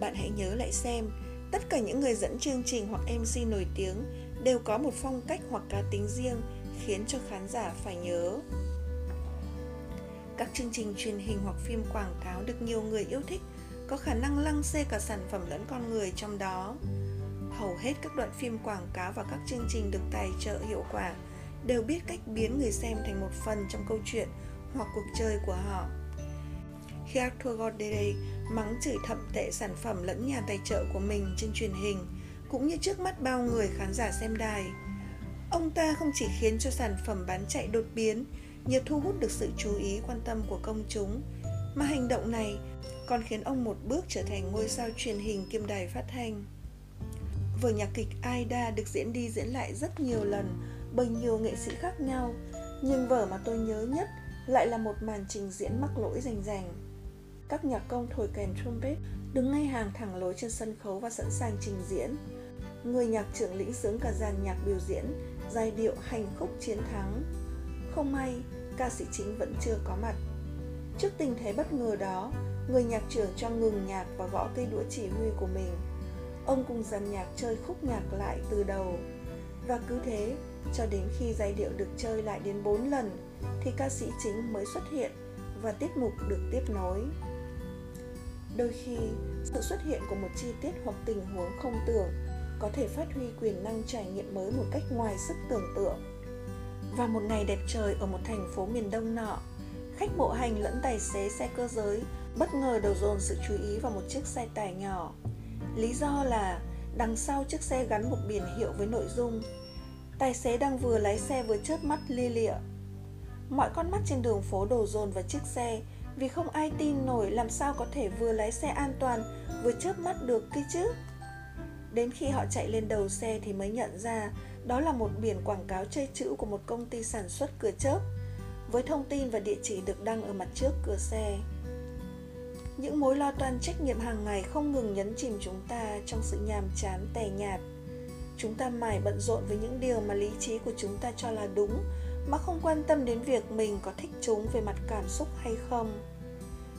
Bạn hãy nhớ lại xem, tất cả những người dẫn chương trình hoặc MC nổi tiếng đều có một phong cách hoặc cá tính riêng khiến cho khán giả phải nhớ. Các chương trình truyền hình hoặc phim quảng cáo được nhiều người yêu thích có khả năng lăng xê cả sản phẩm lẫn con người trong đó hầu hết các đoạn phim quảng cáo và các chương trình được tài trợ hiệu quả đều biết cách biến người xem thành một phần trong câu chuyện hoặc cuộc chơi của họ. Khi Arthur Goddard mắng chửi thậm tệ sản phẩm lẫn nhà tài trợ của mình trên truyền hình, cũng như trước mắt bao người khán giả xem đài, ông ta không chỉ khiến cho sản phẩm bán chạy đột biến nhờ thu hút được sự chú ý quan tâm của công chúng, mà hành động này còn khiến ông một bước trở thành ngôi sao truyền hình kiêm đài phát thanh. Vở nhạc kịch Aida được diễn đi diễn lại rất nhiều lần bởi nhiều nghệ sĩ khác nhau, nhưng vở mà tôi nhớ nhất lại là một màn trình diễn mắc lỗi rành rành. Các nhạc công thổi kèn trumpet đứng ngay hàng thẳng lối trên sân khấu và sẵn sàng trình diễn. Người nhạc trưởng lĩnh sướng cả dàn nhạc biểu diễn, giai điệu hành khúc chiến thắng. Không may, ca sĩ chính vẫn chưa có mặt. Trước tình thế bất ngờ đó, người nhạc trưởng cho ngừng nhạc và gõ cây đũa chỉ huy của mình Ông cùng dàn nhạc chơi khúc nhạc lại từ đầu. Và cứ thế, cho đến khi giai điệu được chơi lại đến 4 lần Thì ca sĩ chính mới xuất hiện và tiết mục được tiếp nối. Đôi khi, sự xuất hiện của một chi tiết hoặc tình huống không tưởng có thể phát huy quyền năng trải nghiệm mới một cách ngoài sức tưởng tượng. Và một ngày đẹp trời ở một thành phố miền Đông nọ, khách bộ hành lẫn tài xế xe cơ giới bất ngờ đầu dồn sự chú ý vào một chiếc xe tải nhỏ. Lý do là đằng sau chiếc xe gắn một biển hiệu với nội dung, Tài xế đang vừa lái xe vừa chớp mắt lia lịa. Mọi con mắt trên đường phố đổ dồn vào chiếc xe, Vì không ai tin nổi làm sao có thể vừa lái xe an toàn, vừa chớp mắt được kia chứ. Đến khi họ chạy lên đầu xe thì mới nhận ra Đó là một biển quảng cáo chơi chữ của một công ty sản xuất cửa chớp, Với thông tin và địa chỉ được đăng ở mặt trước cửa xe những mối lo toan trách nhiệm hàng ngày không ngừng nhấn chìm chúng ta trong sự nhàm chán tẻ nhạt. Chúng ta mải bận rộn với những điều mà lý trí của chúng ta cho là đúng, mà không quan tâm đến việc mình có thích chúng về mặt cảm xúc hay không.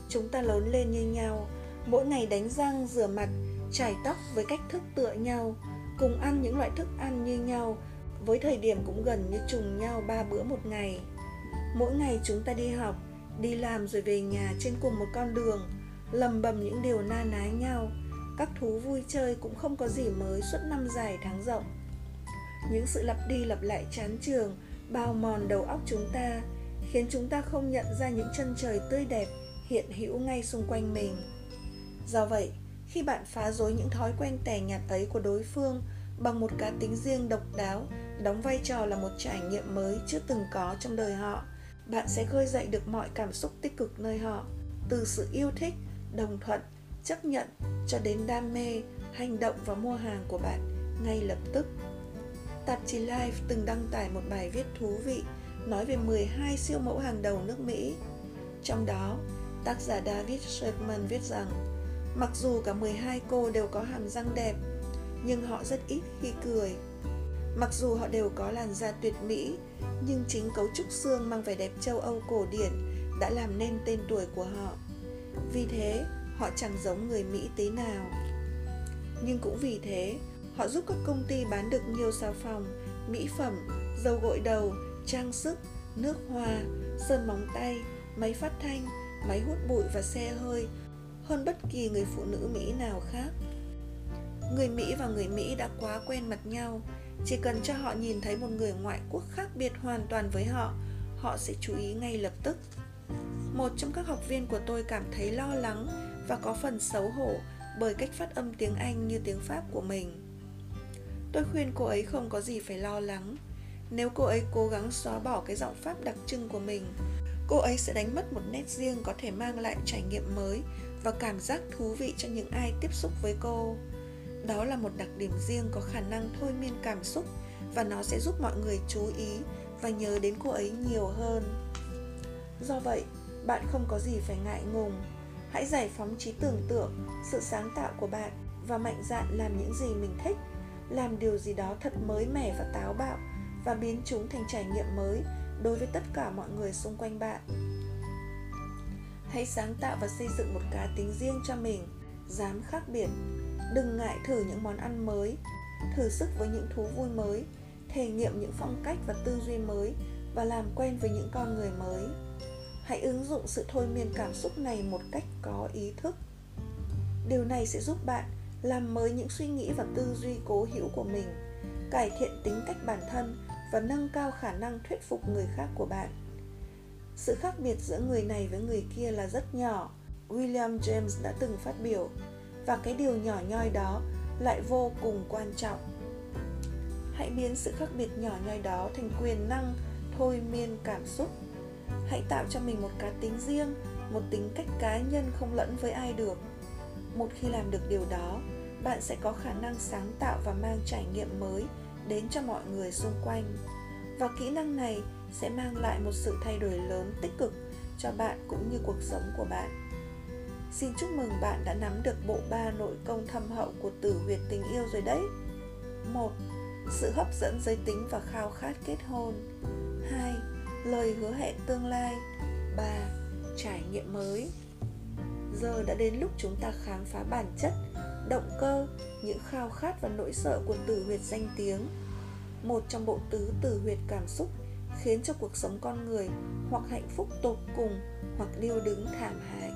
Chúng ta lớn lên như nhau, mỗi ngày đánh răng, rửa mặt, chải tóc với cách thức tựa nhau, cùng ăn những loại thức ăn như nhau, với thời điểm cũng gần như trùng nhau ba bữa một ngày. Mỗi ngày chúng ta đi học, đi làm rồi về nhà trên cùng một con đường lầm bầm những điều na ná nhau. Các thú vui chơi cũng không có gì mới suốt năm dài tháng rộng. Những sự lặp đi lặp lại chán trường bao mòn đầu óc chúng ta, khiến chúng ta không nhận ra những chân trời tươi đẹp hiện hữu ngay xung quanh mình. Do vậy, khi bạn phá rối những thói quen tẻ nhạt ấy của đối phương bằng một cá tính riêng độc đáo, đóng vai trò là một trải nghiệm mới chưa từng có trong đời họ, bạn sẽ khơi dậy được mọi cảm xúc tích cực nơi họ, từ sự yêu thích đồng thuận chấp nhận cho đến đam mê hành động và mua hàng của bạn ngay lập tức tạp chí Life từng đăng tải một bài viết thú vị nói về 12 siêu mẫu hàng đầu nước Mỹ. Trong đó, tác giả David Sherman viết rằng mặc dù cả 12 cô đều có hàm răng đẹp, nhưng họ rất ít khi cười. Mặc dù họ đều có làn da tuyệt mỹ, nhưng chính cấu trúc xương mang vẻ đẹp châu Âu cổ điển đã làm nên tên tuổi của họ. Vì thế, họ chẳng giống người Mỹ tí nào. Nhưng cũng vì thế, họ giúp các công ty bán được nhiều xà phòng, mỹ phẩm, dầu gội đầu, trang sức, nước hoa, sơn móng tay, máy phát thanh, máy hút bụi và xe hơi hơn bất kỳ người phụ nữ Mỹ nào khác. Người Mỹ và người Mỹ đã quá quen mặt nhau, chỉ cần cho họ nhìn thấy một người ngoại quốc khác biệt hoàn toàn với họ, họ sẽ chú ý ngay lập tức. Một trong các học viên của tôi cảm thấy lo lắng và có phần xấu hổ bởi cách phát âm tiếng Anh như tiếng Pháp của mình. Tôi khuyên cô ấy không có gì phải lo lắng. Nếu cô ấy cố gắng xóa bỏ cái giọng Pháp đặc trưng của mình, cô ấy sẽ đánh mất một nét riêng có thể mang lại trải nghiệm mới và cảm giác thú vị cho những ai tiếp xúc với cô. Đó là một đặc điểm riêng có khả năng thôi miên cảm xúc và nó sẽ giúp mọi người chú ý và nhớ đến cô ấy nhiều hơn. Do vậy, bạn không có gì phải ngại ngùng. Hãy giải phóng trí tưởng tượng, sự sáng tạo của bạn và mạnh dạn làm những gì mình thích. Làm điều gì đó thật mới mẻ và táo bạo và biến chúng thành trải nghiệm mới đối với tất cả mọi người xung quanh bạn. Hãy sáng tạo và xây dựng một cá tính riêng cho mình dám khác biệt. Đừng ngại thử những món ăn mới thử sức với những thú vui mới thể nghiệm những phong cách và tư duy mới và làm quen với những con người mới hãy ứng dụng sự thôi miên cảm xúc này một cách có ý thức. Điều này sẽ giúp bạn làm mới những suy nghĩ và tư duy cố hữu của mình, cải thiện tính cách bản thân và nâng cao khả năng thuyết phục người khác của bạn. Sự khác biệt giữa người này với người kia là rất nhỏ, william james đã từng phát biểu, và cái điều nhỏ nhoi đó lại vô cùng quan trọng. Hãy biến sự khác biệt nhỏ nhoi đó thành quyền năng thôi miên cảm xúc hãy tạo cho mình một cá tính riêng, một tính cách cá nhân không lẫn với ai được. Một khi làm được điều đó, bạn sẽ có khả năng sáng tạo và mang trải nghiệm mới đến cho mọi người xung quanh. Và kỹ năng này sẽ mang lại một sự thay đổi lớn tích cực cho bạn cũng như cuộc sống của bạn. Xin chúc mừng bạn đã nắm được bộ ba nội công thâm hậu của tử huyệt tình yêu rồi đấy. Một, sự hấp dẫn giới tính và khao khát kết hôn. Hai lời hứa hẹn tương lai. Ba trải nghiệm mới. Giờ đã đến lúc chúng ta khám phá bản chất, động cơ, những khao khát và nỗi sợ của tử huyệt danh tiếng. Một trong bộ tứ tử huyệt cảm xúc khiến cho cuộc sống con người hoặc hạnh phúc tột cùng hoặc điêu đứng thảm hại.